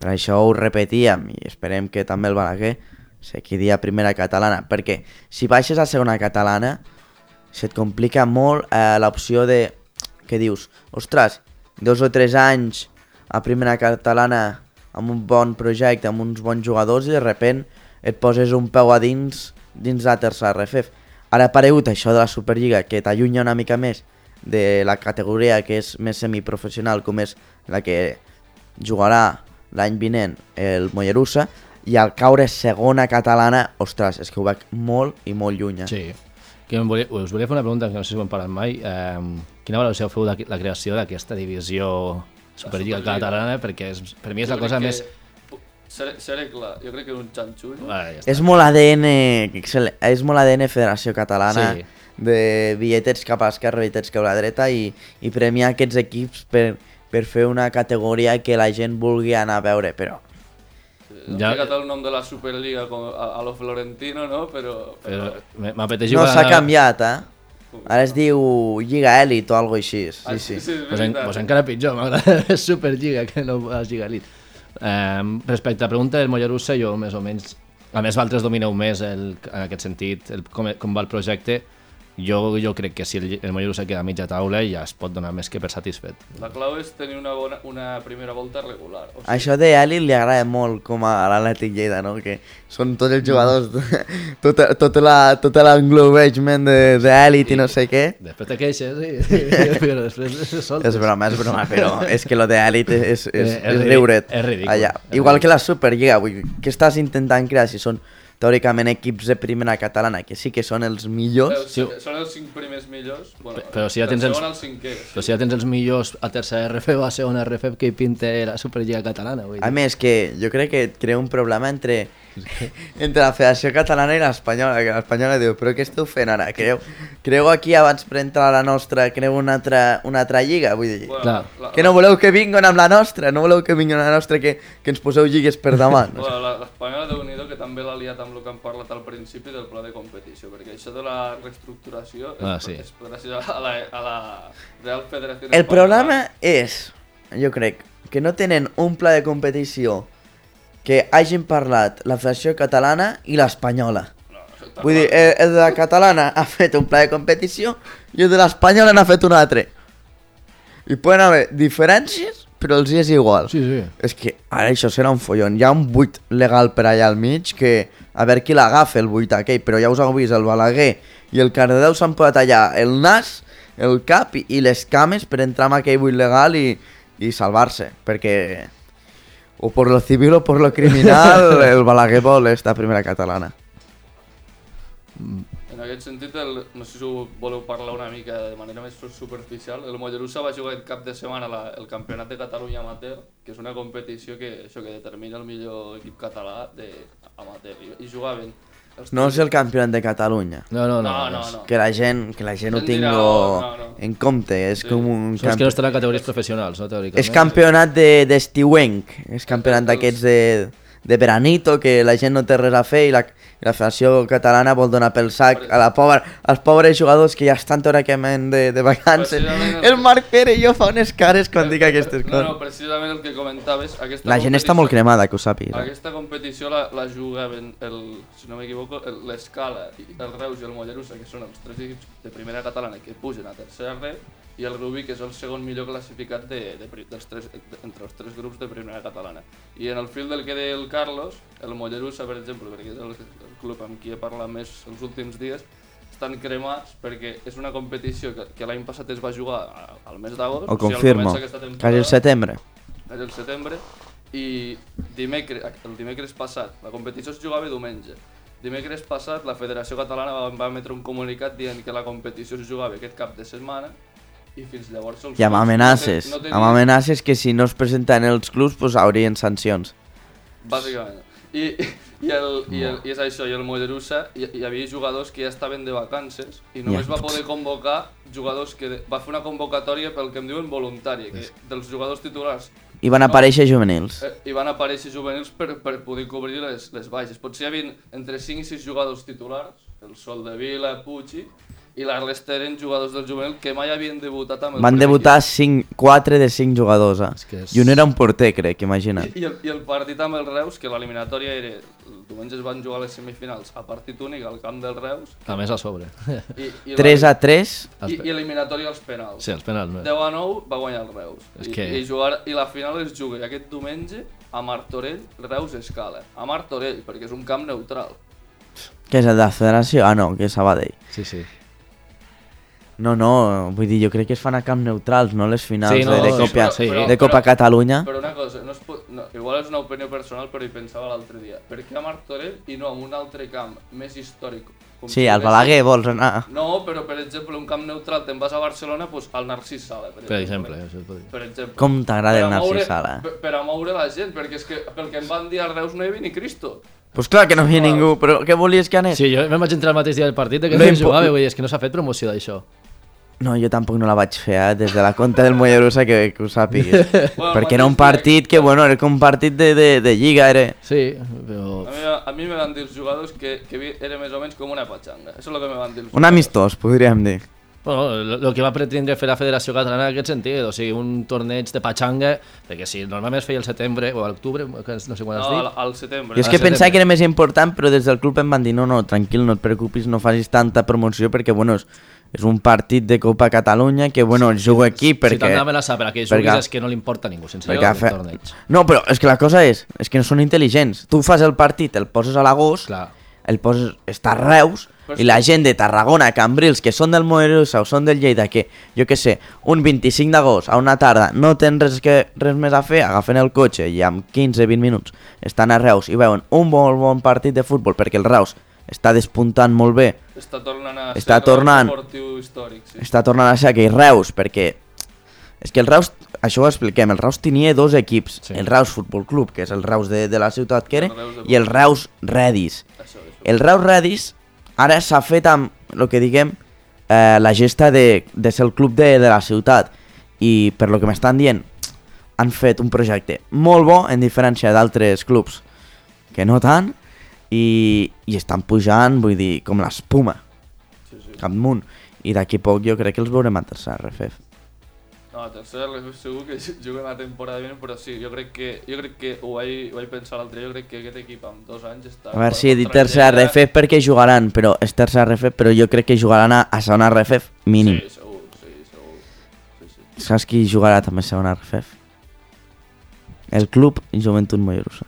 Per això ho repetíem i esperem que també el Balaguer se quedi a primera catalana. Perquè si baixes a segona catalana se't complica molt eh, l'opció de... que dius, ostres, dos o tres anys a primera catalana amb un bon projecte, amb uns bons jugadors i de repent et poses un peu a dins dins la tercera RFF. Ara ha aparegut això de la Superliga que t'allunya una mica més de la categoria que és més semiprofessional com és la que jugarà l'any vinent el Mollerussa i al caure segona catalana, ostres, és que ho veig molt i molt lluny. eh? Sí. Que em volia, us volia fer una pregunta que no sé si ho hem parlat mai. Eh, quina valoració feu de la creació d'aquesta divisió Superliga Superliga. catalana? Perquè és, per mi és Jo la cosa crec més... que- Seré, seré clar, jo crec que és un xanxull. Vale, ja està. És molt ADN, és molt ADN Federació Catalana, Sí. de bitlletets cap a l'esquerra, bitlletets cap a la dreta i, i premiar aquests equips per, per fer una categoria que la gent vulgui anar a veure, però Ja- ficat el nom de la Superliga com a, a lo Florentino, no? Però... Però però... m'apeteix no igual s'ha canviat, eh? Ara es diu Lliga Elit o algo així, Ah, sí, sí. sí, Pues, en, pues encara pitjor, [laughs] m'agrada més Superliga que no la Lliga Elite. Um, respecte a la pregunta del Mollerussa, jo més o menys... A més, vosaltres domineu més el, en aquest sentit el, com, com va el projecte. Jo, jo crec que si el, el Mollerussa queda a mitja taula ja es pot donar més que per satisfet. La clau és tenir una, bona, una primera volta regular. O sigui, Això de Elit li agrada molt com a l'Atlètic Lleida, no? Que són tots els jugadors, [laughs] tota, tota la, tota l'englobeixement d'Elit i no sé què. Després te queixes, sí, [laughs] però després soltes. És broma, és broma, però és que lo de Elite és, és, Eh, és, és riure't. és ridícul, Allà. Igual que la Superliga, vull què estàs intentant crear si són teòricament equips de primera catalana, que sí que són els millors, Sí. Són els cinc primers millors. Bueno, Però si ja tens els- segon al cinquè. Però si ja tens els millors a tercera RF o a segona RF que hi pinta la Superliga catalana. Vull A dir. més que jo crec que crea un problema entre, [laughs] entre la Federació Catalana i l'Espanyola, que l'Espanyola diu, però què esteu fent ara? Creu, creu aquí abans per entrar a la nostra, creu una altra, una altra lliga? Vull dir, Bueno, Clar. la, que no voleu que vinguin amb la nostra, no voleu que vinguin amb la nostra, que, que ens poseu lligues per davant. Bueno, la- l'Espanyola de Unido que també l'ha liat amb el que hem parlat al principi del pla de competició, perquè això de la reestructuració és, Ah, sí. és gràcies a la, a la Real Federació El problema és, jo crec, que no tenen un pla de competició que hagin parlat la Federació Catalana i l'Espanyola. Vull dir, el, el de la catalana ha fet un pla de competició i el de l'espanyola n'ha fet un altre. I poden haver diferències, però els hi és igual. Sí, sí. És que ara això serà un follon. Hi ha un buit legal per allà al mig que a veure qui l'agafa el buit aquell, però ja us heu vist el Balaguer i el Cardedeu s'han posat allà el nas, el cap i, i les cames per entrar en aquell buit legal i, i salvar-se, perquè o por lo civil o por lo criminal [laughs] el Balaguer vol esta primera catalana. En aquest sentit, el, no sé si ho voleu parlar una mica de manera més superficial, el Mollerussa va jugar aquest cap de setmana la, el Campionat de Catalunya Amateur, que és una competició que, això, que determina el millor equip català de amateur, i, i jugaven No és el campionat de Catalunya. No, no, no. No, no, no. Que la gent, que la gent ho tingui no, no. en compte, és Sí. com un Són els que camp... no estan a categories professionals, no, teòricament. És campionat de- d'estiuenc, és campionat d'aquests de, de veranito, que la gent no té res a fer i la, i la Federació Catalana vol donar pel sac a la pobra, als pobres jugadors que ja estan teòricament de, de vacances. El- El Marc Pere i jo fa unes cares quan dic aquestes No, no, coses. precisament el que comentaves, aquesta La gent està molt cremada, que ho sàpigues. eh? Aquesta competició la, la jugaven, el, si no m'equivoco, l'Escala, el Reus i el Mollerussa, que són els tres equips de primera catalana que pugen a tercera red, i el Rubí, que és el segon millor classificat de, de, dels tres, de, entre els tres grups de primera catalana. I en el fil del que deia el Carlos, el Mollerussa, per exemple, perquè és el, el club amb qui he parlat més els últims dies, estan cremats perquè és una competició que, que l'any passat es va jugar al mes d'agost. O sigui, al confirmo, aquesta quasi el setembre. és el setembre i dimecres, el dimecres passat, la competició es jugava diumenge. Dimecres passat la Federació Catalana va, va emetre un comunicat dient que la competició es jugava aquest cap de setmana i fins llavors els I amb amenaces, no, ten- no tenien, amb amenaces que si no es presenten els clubs pues, haurien sancions. Bàsicament. I, i, el, i, el, I és això, i el Mollerussa hi, hi havia jugadors que ja estaven de vacances i només Ja. va poder convocar jugadors que... de- Va fer una convocatòria pel que em diuen voluntària, que dels jugadors titulars I van aparèixer juvenils. Eh, I van aparèixer juvenils per, per poder cobrir les, les baixes. Potser hi havia entre 5 i 6 jugadors titulars, el Sol de Vila, Puig, i la resta eren jugadors del juvenil que mai havien debutat amb el Van debutar 5, 4 de 5 jugadors. Eh? que és- I un era un porter, crec, imagina't. I el, I el partit amb el Reus, que l'eliminatòria era... El diumenge es van jugar les semifinals a partit únic al camp del Reus. A més a sobre. I, i [laughs] 3 a 3, I, i eliminatòria als penals. Sí, els penals no. 10 a 9 va guanyar el Reus. És I, que- i, jugar, I la final es juga aquest diumenge a Martorell, Reus Escala. A Martorell, perquè és un camp neutral. que és el de la federació? Ah, no, que és Sabadell. Sí, sí. No, no, vull dir, jo crec que es fan a camp neutrals, no les finals Sí, no, de, de, sí, Copa, però- sí. de Copa Catalunya. Però una cosa, no es pot, no, igual és una opinió personal, però hi pensava l'altre dia. Per què a Martorell i no a un altre camp més històric? Com Sí, al Balaguer vols anar. No, però per exemple, un camp neutral, te'n vas a Barcelona, doncs al Narcís Sala, per, Per exemple, això es pot dir. Per exemple. Com t'agrada el Narcís Sala? Per, per a moure la gent, perquè és que pel que em van dir a Reus no hi havia ni Cristo. Pues clar que no hi havia ningú, però què volies que anés? Sí, jo me'n vaig entrar el mateix dia del partit de que No jugava, vull dir, és que no s'ha fet promoció d'això. No, jo tampoc no la vaig fer, eh? des de la conta del Mollerussa que, que ho sàpiguis. [laughs] Bueno, Perquè era un partit que, bueno, era com un partit de, de, de lliga, era... Sí, però... A mi, a mi me van dir els jugadors que, que era més o menys com una patxanga. Això és el que me van dir els Un amistós, podríem dir. Bueno, el que va pretendre fer la Federació Catalana en aquest sentit, o sigui, un torneig de patxanga, perquè si normalment es feia al setembre o a l'octubre, que no sé quan has No, dit, al, al setembre. Jo és que setembre. pensava que era més important, però des del club em van dir no, no, tranquil, no et preocupis, no facis tanta promoció perquè, bueno, és, és un partit de Copa Catalunya que, bueno, sí, jugo aquí si perquè... t'han d'amenaçar per a que perquè- juguis és que no li importa a ningú, sense perquè allò ha fe- del torneig. No, però és que la cosa és, és que no són intel·ligents. Tu fas el partit, el poses a l'agost, el poses, està a Reus, Però i la gent de Tarragona, Cambrils, que són del Mollerussa o són del Lleida, que, jo que sé, un 25 d'agost a una tarda no tenen res, que, res més a fer, agafen el cotxe i en 15-20 minuts estan a Reus i veuen un molt bon partit de futbol perquè el Reus està despuntant molt bé, Està tornant a Està ser tornant. esportiu històric, sí. està tornant a ser aquell Reus, perquè és que el Reus, això ho expliquem, el Reus tenia dos equips, Sí. el Reus Futbol Club, que és el Reus de, de la ciutat que era, i el Reus Redis. Això, això. El Reus Redis ara s'ha fet amb el que diguem eh, la gesta de, de ser el club de, de la ciutat i per lo que m'estan dient han fet un projecte molt bo en diferència d'altres clubs que no tant i, i estan pujant, vull dir, com l'espuma Sí, sí. capmunt i d'aquí a poc jo crec que els veurem a tercera RFF No, a tercera RFF segur que [laughs] juguem la temporada vinent, però sí, jo crec que, jo crec que ho vaig, ho vaig pensar l'altre, jo crec que aquest equip amb dos anys està... a veure si he dit tercera. RFF perquè jugaran però és tercera RFF però jo crec que jugaran a, a segona RFF mínim Sí, segur, sí, segur. Sí, sí. Saps qui jugarà també a segona RFF? El club Joventut Mollerussa.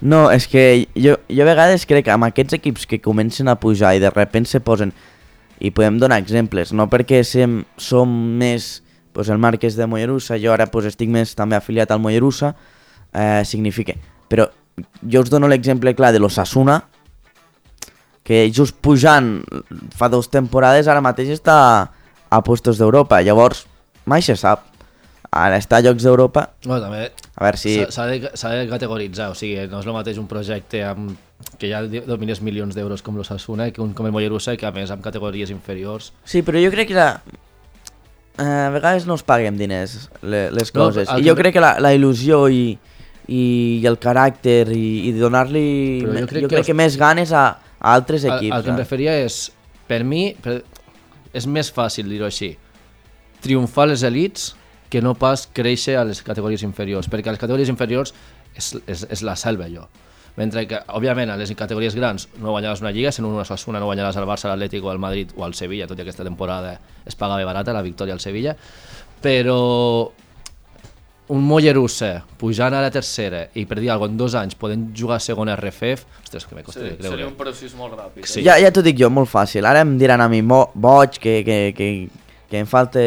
No, és que jo, jo a vegades crec que amb aquests equips que comencen a pujar i de repent se posen, i podem donar exemples, no perquè sem, som més pues, el Marc és de Mollerussa, jo ara pues, estic més també afiliat al Mollerussa, eh, significa. Però jo us dono l'exemple clar de l'Osasuna, que just pujant fa dues temporades ara mateix està a puestos d'Europa, llavors mai se sap. Ara està a llocs d'Europa, Bueno, també a veure si... s'ha de, de categoritzar, o sigui, no és el mateix un projecte amb, que ja domines milions d'euros com l'Osasuna que un com el Mollerussa i que a més amb categories inferiors. Sí, però jo crec que la... eh, a vegades no es paguem diners le, les No, coses. el I jo que- crec que la, la il·lusió i, i el caràcter i, i donar-li... Jo crec jo que crec els- que més ganes a, a altres Al, equips. al que em referia és, per mi, per, és més fàcil dir-ho així, triomfar a les elites que no pas créixer a les categories inferiors, perquè a les categories inferiors és, és, és la selva, allò. Mentre que, òbviament, a les categories grans no guanyaràs una lliga, sent una Osasuna no guanyaràs al Barça, l'Atlètic o al Madrid o al Sevilla, tot i aquesta temporada es pagava barata la victòria al Sevilla, però un Mollerussa pujant a la tercera i per dir alguna cosa, en dos anys podent jugar a segona RFF, ostres, que me costa Sí, creure. seria un procés molt ràpid. Sí. eh? Ja, ja t'ho dic jo, molt fàcil. Ara em diran a mi, mo, boig, que, que, que, que em falta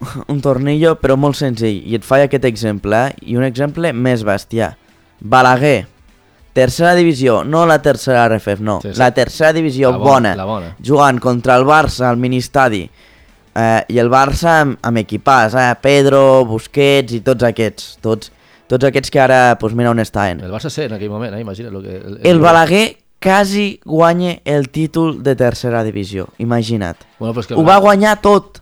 [laughs] un tornillo, però molt senzill. I et faig aquest exemple, eh? I un exemple més bestià. Balaguer, tercera divisió, no la tercera RFF, no. Sí, sí. La tercera divisió La bona, bona, la bona. jugant contra el Barça al ministadi. Eh, I el Barça amb, amb equipars, eh? Pedro, Busquets i tots aquests. Tots, tots aquests que ara, doncs mira on estaven. El Barça C en aquell moment, eh? imagina't lo que... El, El Balaguer quasi guanya el títol de tercera divisió, imagina't. Bueno, pues que Ho va guanyar tot.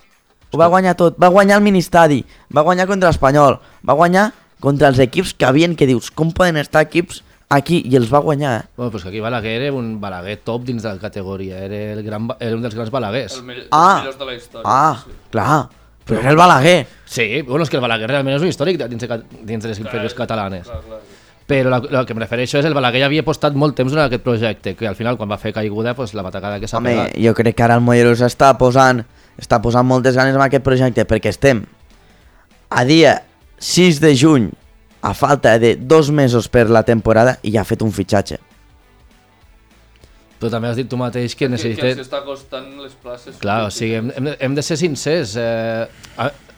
Ho va guanyar tot. Va guanyar el Ministadi, va guanyar contra l'Espanyol, va guanyar contra els equips que havien, que dius, com poden estar equips aquí? I els va guanyar, eh? Bueno, pues que aquí Balaguer era un Balaguer top dins de la categoria, era, el gran, era un dels grans Balaguers. El me els Ah. millors de la història. Ah, sí. clar, però era el Balaguer. Sí, bueno, és que el Balaguer realment és un històric dins de, dins de les inferiors catalanes. Clar, clar. Però el que em refereixo és el Balaguer ja havia apostat molt temps en aquest projecte, que al final quan va fer caiguda, pues, la batacada que s'ha Home, pegat. jo crec que ara el Mollerussa està posant, està posant moltes ganes en aquest projecte perquè estem a dia 6 de juny, a falta de dos mesos per la temporada i ja ha fet un fitxatge. Però també has dit tu mateix que Que, que necessites... els està costant les places. Clar, o sigui, hem, hem, de, hem de ser sincers. Eh,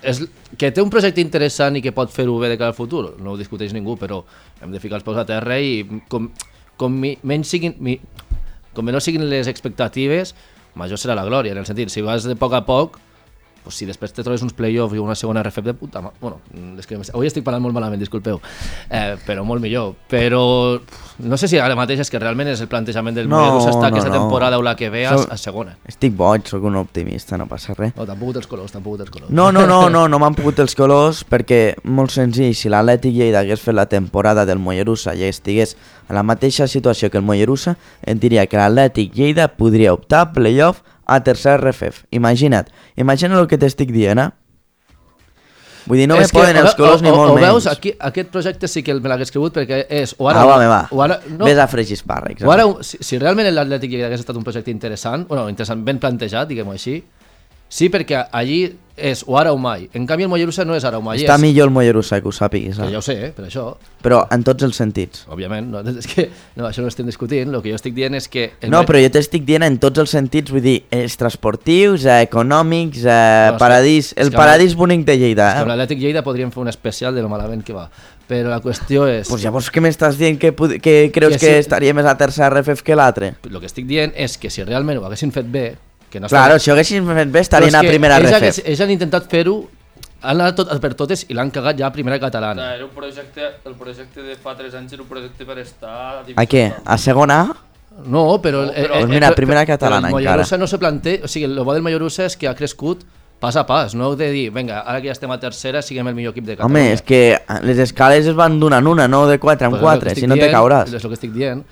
és, que té un projecte interessant i que pot fer-ho bé de cara al futur, no ho discuteix ningú, però hem de ficar els peus a terra i com, com mi, menys siguin, mi, com menys siguin les expectatives, major serà la glòria, en el sentit, si vas de poc a poc, pues si després te trobes uns play-offs i una segona RFF de puta. Bueno, és que avui estic parlant molt malament, disculpeu, eh, però molt millor. Però no sé si ara mateix és que realment és el plantejament del No, Mollerussa està no, aquesta no. temporada o la que ve a, a segona. Estic boig, sóc un optimista, no passa res. No, tampoc els colors, tampoc els colors. No, no, no, [laughs] no, no m'han pogut els colors perquè, molt senzill, si l'Atlètic Lleida hagués fet la temporada del Mollerussa i estigués en la mateixa situació que el Mollerussa, et diria que l'Atlètic Lleida podria optar a playoff a tercer RFF. Imagina't, imagina el que t'estic dient, eh? Vull dir, no me És que poden o els colors o, ni o, molt o menys. veus, aquí, aquest projecte sí que me l'hagués cregut perquè és o ara... Ah, va, me va. O ara, no, Ves a fregir espàrrecs. o ara, si, si realment l'Atlètic hagués estat un projecte interessant, bueno, interessant, ben plantejat, diguem-ho així, sí, perquè allí és o ara o mai. En canvi, el Mollerussa no és ara o mai. Està és, millor el Mollerussa, que ho sàpiguis. Que Eh? ja ho sé, eh, per això, Però en tots els sentits. òbviament, no, [laughs] és que no, això no estem discutint, el que jo estic dient és que... El No, però jo t'estic dient en tots els sentits, vull dir, extrasportius, eh, econòmics, eh, No, és que- paradís, és el que paradís bonic de Lleida. Amb Eh? l'Atlètic Lleida podríem fer un especial de lo malament que va. Però la qüestió és... Pues llavors què m'estàs dient que, que creus Que que, sí. estaria més a tercera RFF que l'altre? El que estic dient és que si realment ho haguessin fet bé, que no Claro, si ho haguessin fet bé Però estarien és a que primera ells, RFF. hagués- ells han intentat fer-ho, han anat tot, per totes i l'han cagat ja a primera catalana. Era un projecte, el projecte de fa 3 anys era un projecte per estar... A què? A segona A? No, però... No, eh, però- eh, mira, però- primera però catalana el encara. Mollerussa no se planteja... O sigui, el bo del Mollerussa és que ha crescut pas a pas, no heu de dir, vinga, ara que ja estem a tercera, siguem el millor equip de Catalunya. Home, és que les escales es van d'una en una, no de 4 en Pues és el que 4, estic si no te cauràs. És el que estic dient,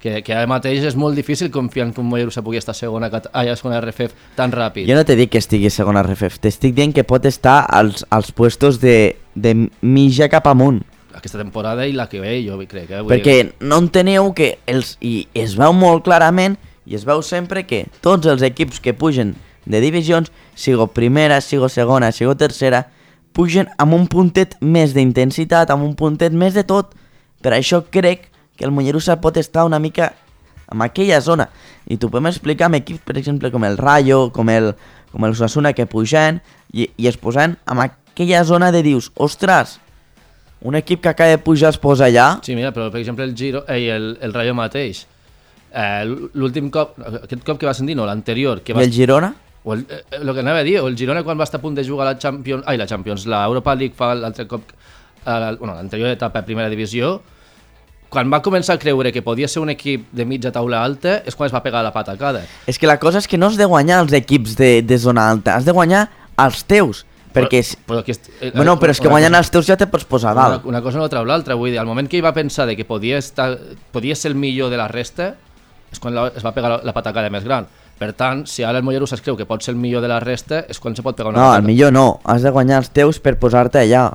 que, que ara mateix és molt difícil confiar en que un Mollerussa pugui estar a segona, ai, a segona RFF tan ràpid. Jo no t'he dit que estigui a segona RFF, t'estic dient que pot estar als, als puestos de, de mitja cap amunt. Aquesta temporada i la que ve, jo crec. Eh? Vull Perquè no enteneu que els, i es veu molt clarament i es veu sempre que tots els equips que pugen de divisions, sigo primera, sigo segona, sigo tercera, pugen amb un puntet més d'intensitat, amb un puntet més de tot. Per això crec que el Mollerussa pot estar una mica en aquella zona. I t'ho podem explicar amb equips, per exemple, com el Rayo, com el, com el Osasuna, que pugen i, i es posen en aquella zona de dius, ostres, un equip que acaba de pujar es posa allà, Sí, mira, però per exemple el Giro, ei, el, el Rayo mateix, eh, l'últim cop, aquest cop que va sentir, no, l'anterior, que i va... el Girona, O el, eh, el que anava a dir, o el Girona quan va estar a punt de jugar a la Champions, ai, la Champions, la Europa League fa l'altre cop, a la- bueno, l'anterior etapa de primera divisió, quan va començar a creure que podia ser un equip de mitja taula alta és quan es va pegar la patacada. És que la cosa és que no has de guanyar els equips de, de zona alta, has de guanyar els teus. Perquè... Però, però que, est- eh, bueno, però és que guanyant cosa- els teus ja te pots posar a Una, dalt. una cosa no treu l'altra, vull dir, al moment que ell va pensar de que podia, estar, podia ser el millor de la resta, és quan la, es va pegar la, la patacada més gran. Per tant, si ara el Mollerussa es creu que pot ser el millor de la resta, és quan se pot pegar una No, el patacada. millor no, has de guanyar els teus per posar-te allà.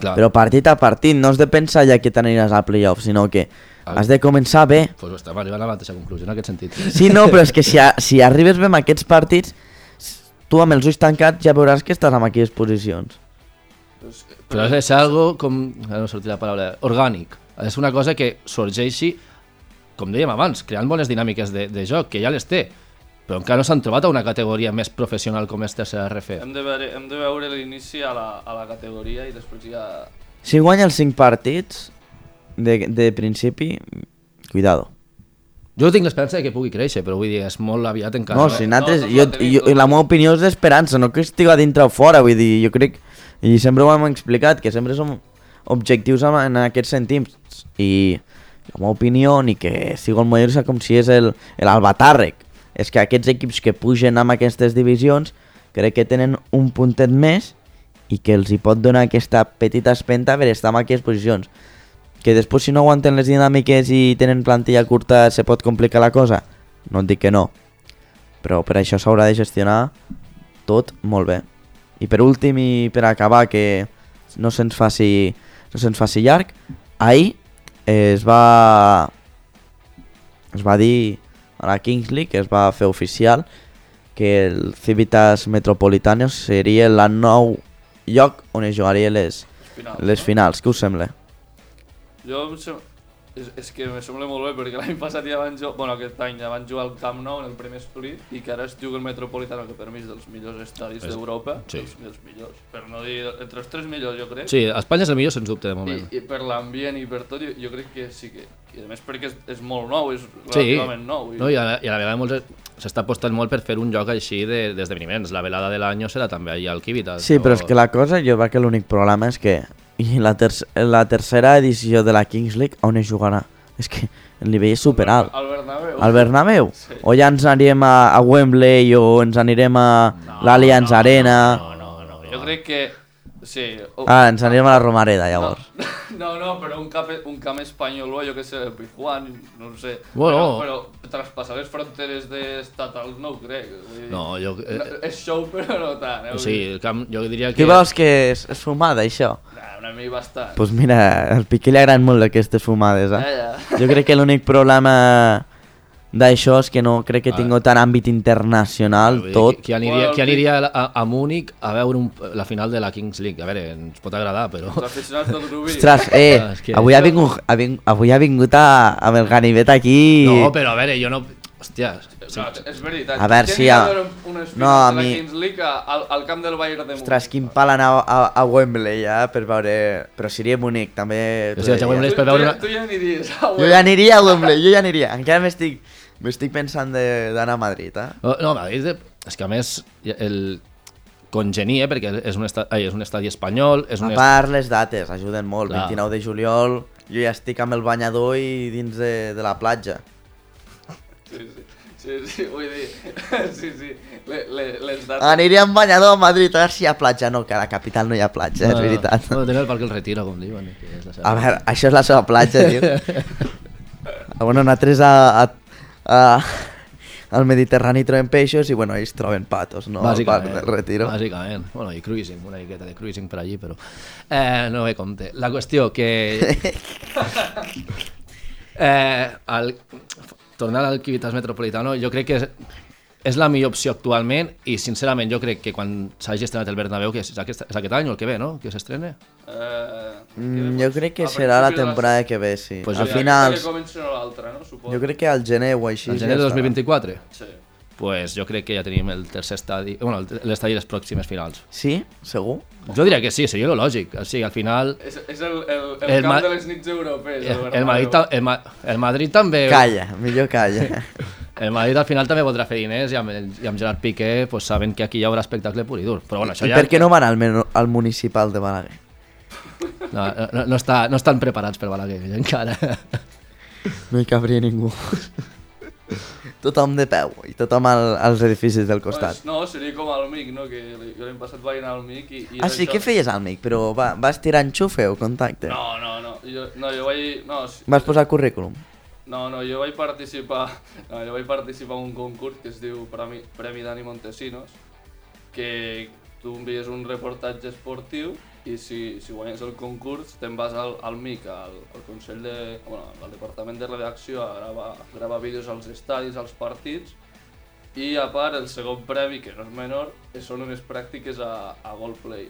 Clar. Però partit a partit, no has de pensar ja que t'aniràs al playoff, sinó que Ah. has de començar bé. Pues estem arribant a la mateixa conclusió en aquest sentit. Sí, no, però és que si, a, si arribes bé amb aquests partits, tu amb els ulls tancats ja veuràs que estàs en aquelles posicions. Pues, Però de ser algo com... Ara no sortirà la paraula... Orgànic. Ser una cosa que sorgeixi, com dèiem abans, creant bones dinàmiques de, de joc, que ja les té. Però encara no s'han trobat a una categoria més professional com és tercera RF. hem de veure, hem de veure l'inici a, la, a la categoria i després ja... Si guanya els 5 partits de, de principi, cuidado. Jo tinc l'esperança de que pugui créixer, però vull dir, és molt aviat encara. No, no, si no, nosaltres, tots jo, jo, tots. la meva opinió és d'esperança, no que estigui a dintre o fora, vull dir, jo crec, i sempre ho hem explicat, que sempre som objectius en, en aquests sentits, i la meva opinió, ni que sigui el Mollerussa com si és el, el Albatàrrec, és que aquests equips que pugen amb aquestes divisions, crec que tenen un puntet més i que els hi pot donar aquesta petita espenta per estar en aquestes posicions. Que després si no aguanten les dinàmiques i tenen plantilla curta se pot complicar la cosa? No et dic que no. Però per això s'haurà de gestionar tot molt bé. I per últim i per acabar que no se'ns faci, no se'ns faci llarg, ahir es va es va dir a la Kings League, es va fer oficial que el Civitas Metropolitanos seria el nou lloc on es jugaria les, Finals, les no? finals. Què us sembla? Jo em sem... és, és que me sembla molt bé perquè l'any passat ja van jugar, bueno aquest any ja van jugar al Camp Nou en el primer split i que ara es juga el Metropolitano que per mi és dels millors estadis És- d'Europa, sí. dels, dels millors, per no dir entre els tres millors jo crec. Sí, Espanya és el millor sens dubte de I, moment. I per l'ambient i per tot, jo, jo crec que sí que... I a més perquè és, és molt nou, és relativament nou. I, No, i, a, la- i a la vegada molts s'està apostant molt per fer un joc així de- d'esdeveniments. La velada de l'any serà també allà al Kivitas. Sí, però és que la cosa, jo veig que l'únic problema és que i la, ter la tercera edició de la Kings League on es jugarà? És que el nivell és super alt. Al Bernabéu. Al Bernabéu? Sí. O ja ens anirem a, a Wembley o ens anirem a l'Allianz Arena? No, no, no. Jo crec que... Sí. O, Ah, ens anirem a la Romareda llavors. No, [laughs] no, però un camp, un camp espanyol, o jo que sé, el Pijuan, no sé. Bueno. Però, però traspassar les fronteres d'estatals no ho crec. Dir, No, jo... Eh, no, és show, [laughs] però no tant. Eh? o sigui, el camp, jo diria que... Què veus que és, és fumada, això? Nah, una mica bastant. Doncs pues mira, al Piqué li agraden molt aquestes fumades, Ja, eh? ja. Jo crec que l'únic problema d'això és que no crec que tingui tant àmbit internacional dir, tot. Qui, qui aniria, qui aniria a, a Múnich a veure un, la final de la Kings League? A veure, ens pot agradar, però... Ostres, eh, avui ha vingut, ha vingut, avui ha vingut a, amb el ganivet aquí... No, però a veure, jo no... Hòstia, sí, No, és veritat. A veure, Què sí, anirà a- veure un espíritu No, a mi- League a- al, al camp del Bayern de Múnich. Ostres, quin pal anar a, a, a Wembley, ja, per veure... Però seria bonic, també... O sigui, a Wembley Tu, per tu, veure ja, una- tu ja aniries a Jo ja aniria a Wembley, jo ja aniria. Encara m'estic m'estic pensant de- d'anar a Madrid, eh? No, no Madrid, eh, és que a més el congenia, perquè és un, estadi, ai, és un estadi espanyol, és un A part, les dates ajuden molt. Clar. 29 de juliol, jo ja estic amb el banyador i dins de, de la platja. Sí, sí. Sí, sí, vull dir... [laughs] Sí, sí. Le, le, les dates... Aniria amb banyador a Madrid, a veure si hi ha platja. No, que a la capital no hi ha platja, és veritat. No, tenen el Parc El Retiro, com diuen. Que és la seva. A veure, això és la seva platja, tio. [laughs] Bueno, nosaltres a, a, a, al Mediterrani trobem peixos i bueno, ells troben patos, no? Al parc del Retiro. Bàsicament. Bueno, i cruising, una miqueta de cruising per allí, però... Eh, no ve compte. La qüestió que... [laughs] eh, el... Tornant al Civitas Metropolitano, jo crec que és, és la millor opció actualment i sincerament jo crec que quan s'ha gestionat el Bernabéu, que és aquest, és aquest any o el que ve, no? Que s'estrena? Eh, Mm, jo crec que serà la temporada que ve, sí. Pues Al jo- final, Que no l'altra, no? Suposo. jo crec que al gener o així... El gener de estarà. 2024? Sí. Pues jo crec que ja tenim el tercer estadi, bueno, el- l'estadi de les pròximes finals. Sí? Segur? Jo diria que sí, seria lo lògic. O sigui, al final... És, és el, el, el, El camp de les nits europees. El, el, Bernabéu. Madrid, el, Ma- el Madrid també... Calla, millor calla. [laughs] El Madrid al final també voldrà fer diners i amb, el, i amb Gerard Piqué pues, saben que aquí hi haurà espectacle pur i dur. Però bueno, això I ja... per què no van al, men- al municipal de Balaguer? No, no, no, està, no estan preparats per Balaguer, encara. No hi cabria ningú. [laughs] tothom de peu i tothom al, als edificis del costat. Pues, no, seria com al MIC, no? Que jo l'any passat vaig anar al MIC i... i Ah, sí, això. què feies al MIC? Però va, vas tirar enxufe o contacte? No, no, no. Jo, no, jo vaig... No, Vas posar currículum? no, no, jo vaig participar... [laughs] No, jo vaig participar en un concurs que es diu Premi, Premi Dani Montesinos, que tu envies un reportatge esportiu i si, si guanyes el concurs te'n vas al, al MIC, al, al Consell de... Bueno, al Departament de Redacció a gravar, a gravar vídeos als estadis, als partits i a part el segon premi, que no és menor, són unes pràctiques a, a Goldplay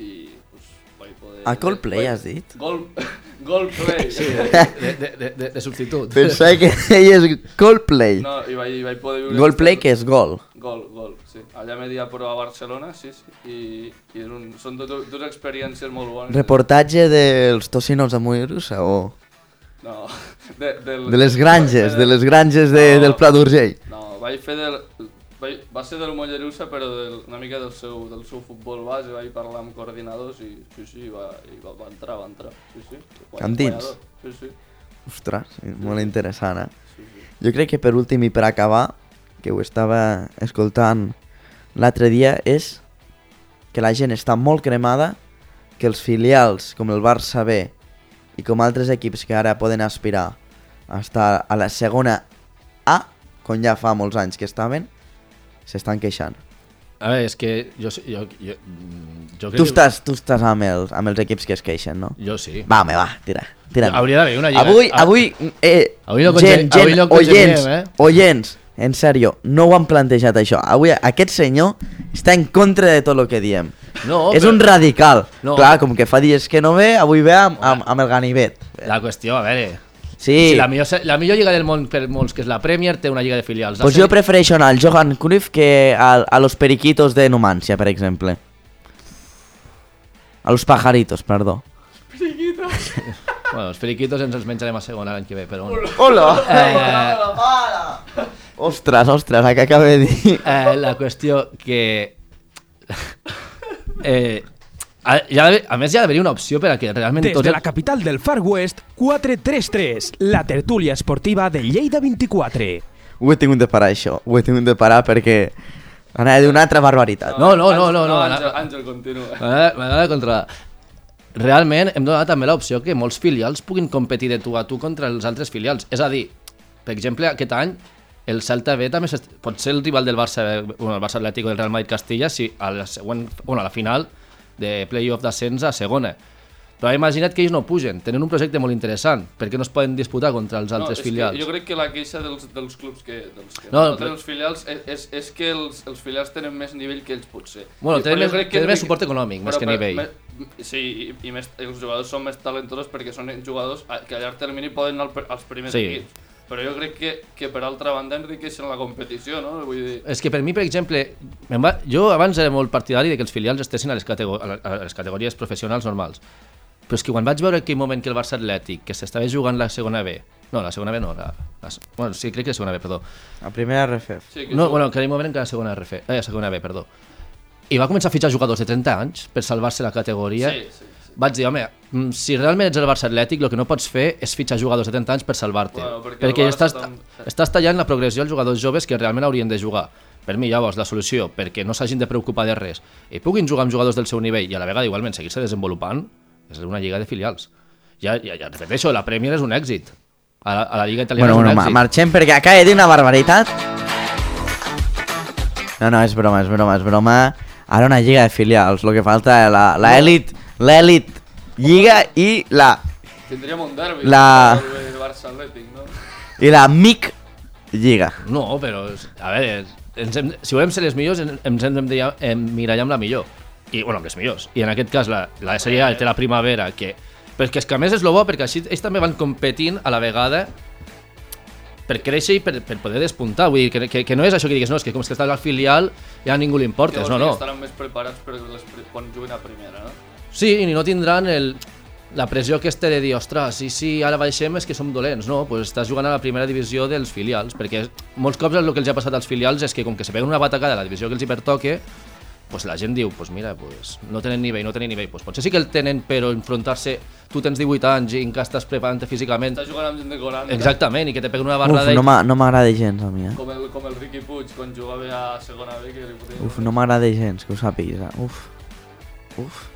i pues, vaig poder... A Coldplay vaig- has dit? Gol, [laughs] Goldplay. Sí, De, de, de, de, de substitut. Pensava que [laughs] deies Coldplay. No, i vaig, i vaig poder. Goldplay que és gol. Gol, gol, sí. Allà media pro a Barcelona, sí, sí. I, i és un, són dues experiències molt bones. Reportatge dels tocinos de Mollerussa o No, [laughs] de, del, de les granges, de les granges de, No. del Pla d'Urgell. No, vaig fer del... Vaig, va ser del Mollerussa, però del, una mica del seu, del seu futbol base, vaig parlar amb coordinadors i sí, sí, va, i va, va entrar, va entrar. Sí, sí. Amb dins? Sí, sí. Ostres, molt interessant, eh? sí, sí. Jo crec que per últim i per acabar, que ho estava escoltant l'altre dia és que la gent està molt cremada, que els filials com el Barça B i com altres equips que ara poden aspirar a estar a la segona A, com ja fa molts anys que estaven, s'estan queixant. A veure, és que jo... jo, jo, jo crec Tu estàs, tu estàs amb, els, amb els equips que es queixen, no? Jo sí. Va, home, va, tira. tira Hauria d'haver una lliga. Avui, avui, eh, Avui no gent, conge- avui gent, no oients, eh? oients, en sèrio, no ho han plantejat això. Avui aquest senyor està en contra de tot el que diem. No, és però- un radical. No. Clar, com que fa dies que no ve, avui ve amb, amb, amb el ganivet. La qüestió, a veure... Sí, Si la, millor, la millor lliga del món per molts, que és la Premier, té una lliga de filials. Pues jo prefereixo anar al Johan Cruyff que a, a los periquitos de Numancia, per exemple. A los pajaritos, perdó. Bueno, els periquitos ens els menjarem a segona l'any que ve, però... Bueno. Hola! Eh, Ostres, ostres, el que acabo de dir. eh, la qüestió que... eh, a, hi ha a més, hi ha d'haver una opció per a que realment Des tots... de la capital del Far West, 433, la tertúlia esportiva de Lleida 24. Ho he tingut de parar, això. Ho he tingut de parar perquè anava a dir una altra barbaritat. No, no, no, no, no, Àngel, no. Àngel, continua. M'agrada m'agrada controlar. Realment hem donat també l'opció que molts filials puguin competir de tu a tu contra els altres filials. És a dir, per exemple, aquest any el Celta B també pot ser el rival del Barça, bueno, el Barça Atlètic o del Real Madrid Castilla si a la, següent, bueno, a la final de playoff d'ascens a segona. Però imagina't que ells no pugen, tenen un projecte molt interessant, perquè no es poden disputar contra els altres és filials. Jo crec que la queixa dels, dels clubs que, dels que No, no, però- tenen els filials és, és, és que els, els filials tenen més nivell que ells potser. Bueno, tenen però més- crec que tenen més suport econòmic, més però que per- nivell. me- sí, i, i més, els jugadors són més talentosos perquè són jugadors que a llarg termini poden anar als primers Sí. equips. Però jo crec que, que per altra banda enriqueixen la competició, no? Vull dir... És que per mi, per exemple, va... jo abans era molt partidari de que els filials estessin a les, catego... a les categories professionals normals. Però és que quan vaig veure aquell moment que el Barça Atlètic, que s'estava jugant la segona B, no, la segona B no, la, la, bueno, sí, crec que la segona B, perdó. La primera RFF. Sí, que No, bueno, que aquell moment que la segona RF, eh, la segona B, perdó. I va començar a fitxar jugadors de 30 anys per salvar-se la categoria. Sí, sí. Vaig dir, home, mm, si realment ets el Barça Atlètic, el que no pots fer és fitxar jugadors de 30 anys per salvar-te. Bueno, perquè el perquè Barça estàs, tam- estàs tallant la progressió als jugadors joves que realment haurien de jugar. Per mi, llavors, la solució, perquè no s'hagin de preocupar de res i puguin jugar amb jugadors del seu nivell i a la vegada igualment seguir-se desenvolupant, és una lliga de filials. Ja, ja, ja repeteixo, la Premier és un èxit. A la, a la lliga italiana Bueno, bueno, és un ma èxit. marxem perquè acaba de dir una barbaritat. No, no, és broma, és broma, és broma. Ara una lliga de filials, lo que falta és la, la elit, l'elit lliga i la, Tindríem un derbi. La- El Barça Atlètic, no? i la MIC lliga. No, però, a veure, ens hem, si volem ser les millors, en- ens hem de mirallar amb la millor. I, bueno, amb les millors. I en aquest cas, la, la sèrie A té la primavera, que... Però és que, és que a més és lo bo, perquè així ells també van competint a la vegada per créixer i per, per poder despuntar. Vull dir, que, que, que no és això que digues, no, és que com és que estàs al filial ja a ningú li importes, no, no. Estaran més preparats per les, quan juguin a primera, no? Sí, i no tindran el, la pressió que este de dir, ostres, sí, sí, ara baixem és que som dolents, no? Pues estàs jugant a la primera divisió dels filials, perquè molts cops el que els ha passat als filials és que com que se peguen una batacada a la divisió que els hi pertoque, pues la gent diu, pues mira, pues no tenen nivell, no tenen nivell, pues potser sí que el tenen, però enfrontar-se, tu tens 18 anys i encara estàs preparant físicament, Estàs jugant amb gent de 40. exactament, i que te peguen una Uf, barrada no i... no m'agrada gens a mi, eh? Com el, com el Riqui Puig quan jugava a segona B, que li fotia... Uf, no m'agrada gens, que ho sàpiguis, eh? Uf, uf.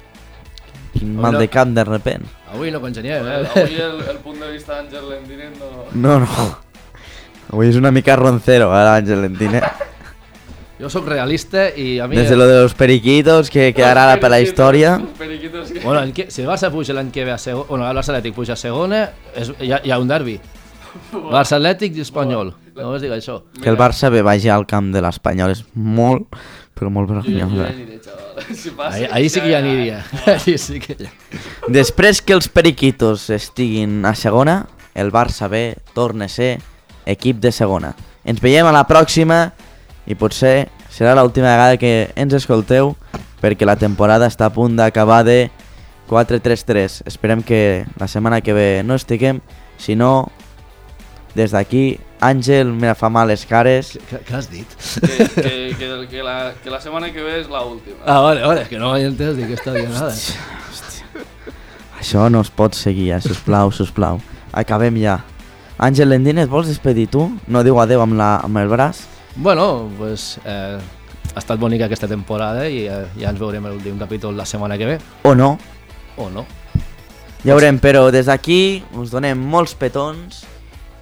Quin Avui mal no- de cap de repent. Avui no congenyem, Eh? Avui el, el punt de vista d'Àngel Lendinen no... No, no. Avui és una mica roncero, eh, l'Àngel Lentine. Jo sóc realista i a mi... Desde lo de los periquitos, que quedarà ara per la història. Que... Bueno, que, si el Barça puja l'any que ve a segona, bueno, el Barça Atlètic puja a segona, és, hi, ha, hi ha un derbi. Barça Atlètic i Espanyol. No us dic això. Que el Barça ve vagi al camp de l'Espanyol és molt, però molt ja eh? aniré, xaval. [laughs] Si ahí sí que ja aniria. [laughs] Ahí sí que ja. Després que els periquitos estiguin a segona, el Barça B torna a ser equip de segona. Ens veiem a la pròxima i potser serà l'última vegada que ens escolteu perquè la temporada està a punt d'acabar de 4-3-3. Esperem que la setmana que ve no estiguem, si no, des d'aquí, Àngel, mira, fa mal les cares. Què, què has dit? que, que, que, que, la, que la setmana que ve és l'última. Ah, vale, vale, que no he entès dir que està dient nada. Això no es pot seguir, eh? sisplau, sisplau. Acabem ja. Àngel Lendines, vols despedir tu? No diu adeu amb, la, amb el braç? Bueno, pues... Eh, ha estat bonica aquesta temporada i eh, ja ens veurem l'últim capítol la setmana que ve, O no, o no. ja veurem, però des d'aquí us donem molts petons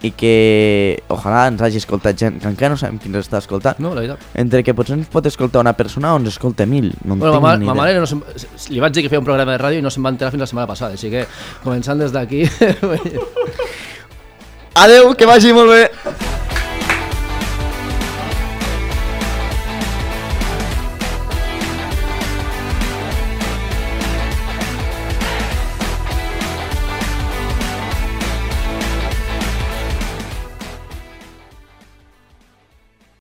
i que ojalà ens hagi escoltat gent que encara no sabem qui ens està escoltant. No, la veritat. Entre que potser ens pot escoltar una persona o ens escolta mil, no en Bueno, tinc ma, ni ma idea. mare no se'n- li vaig dir que feia un programa de ràdio i no se'n va enterar fins la setmana passada, així que començant des d'aquí... Adeu, que vagi molt bé!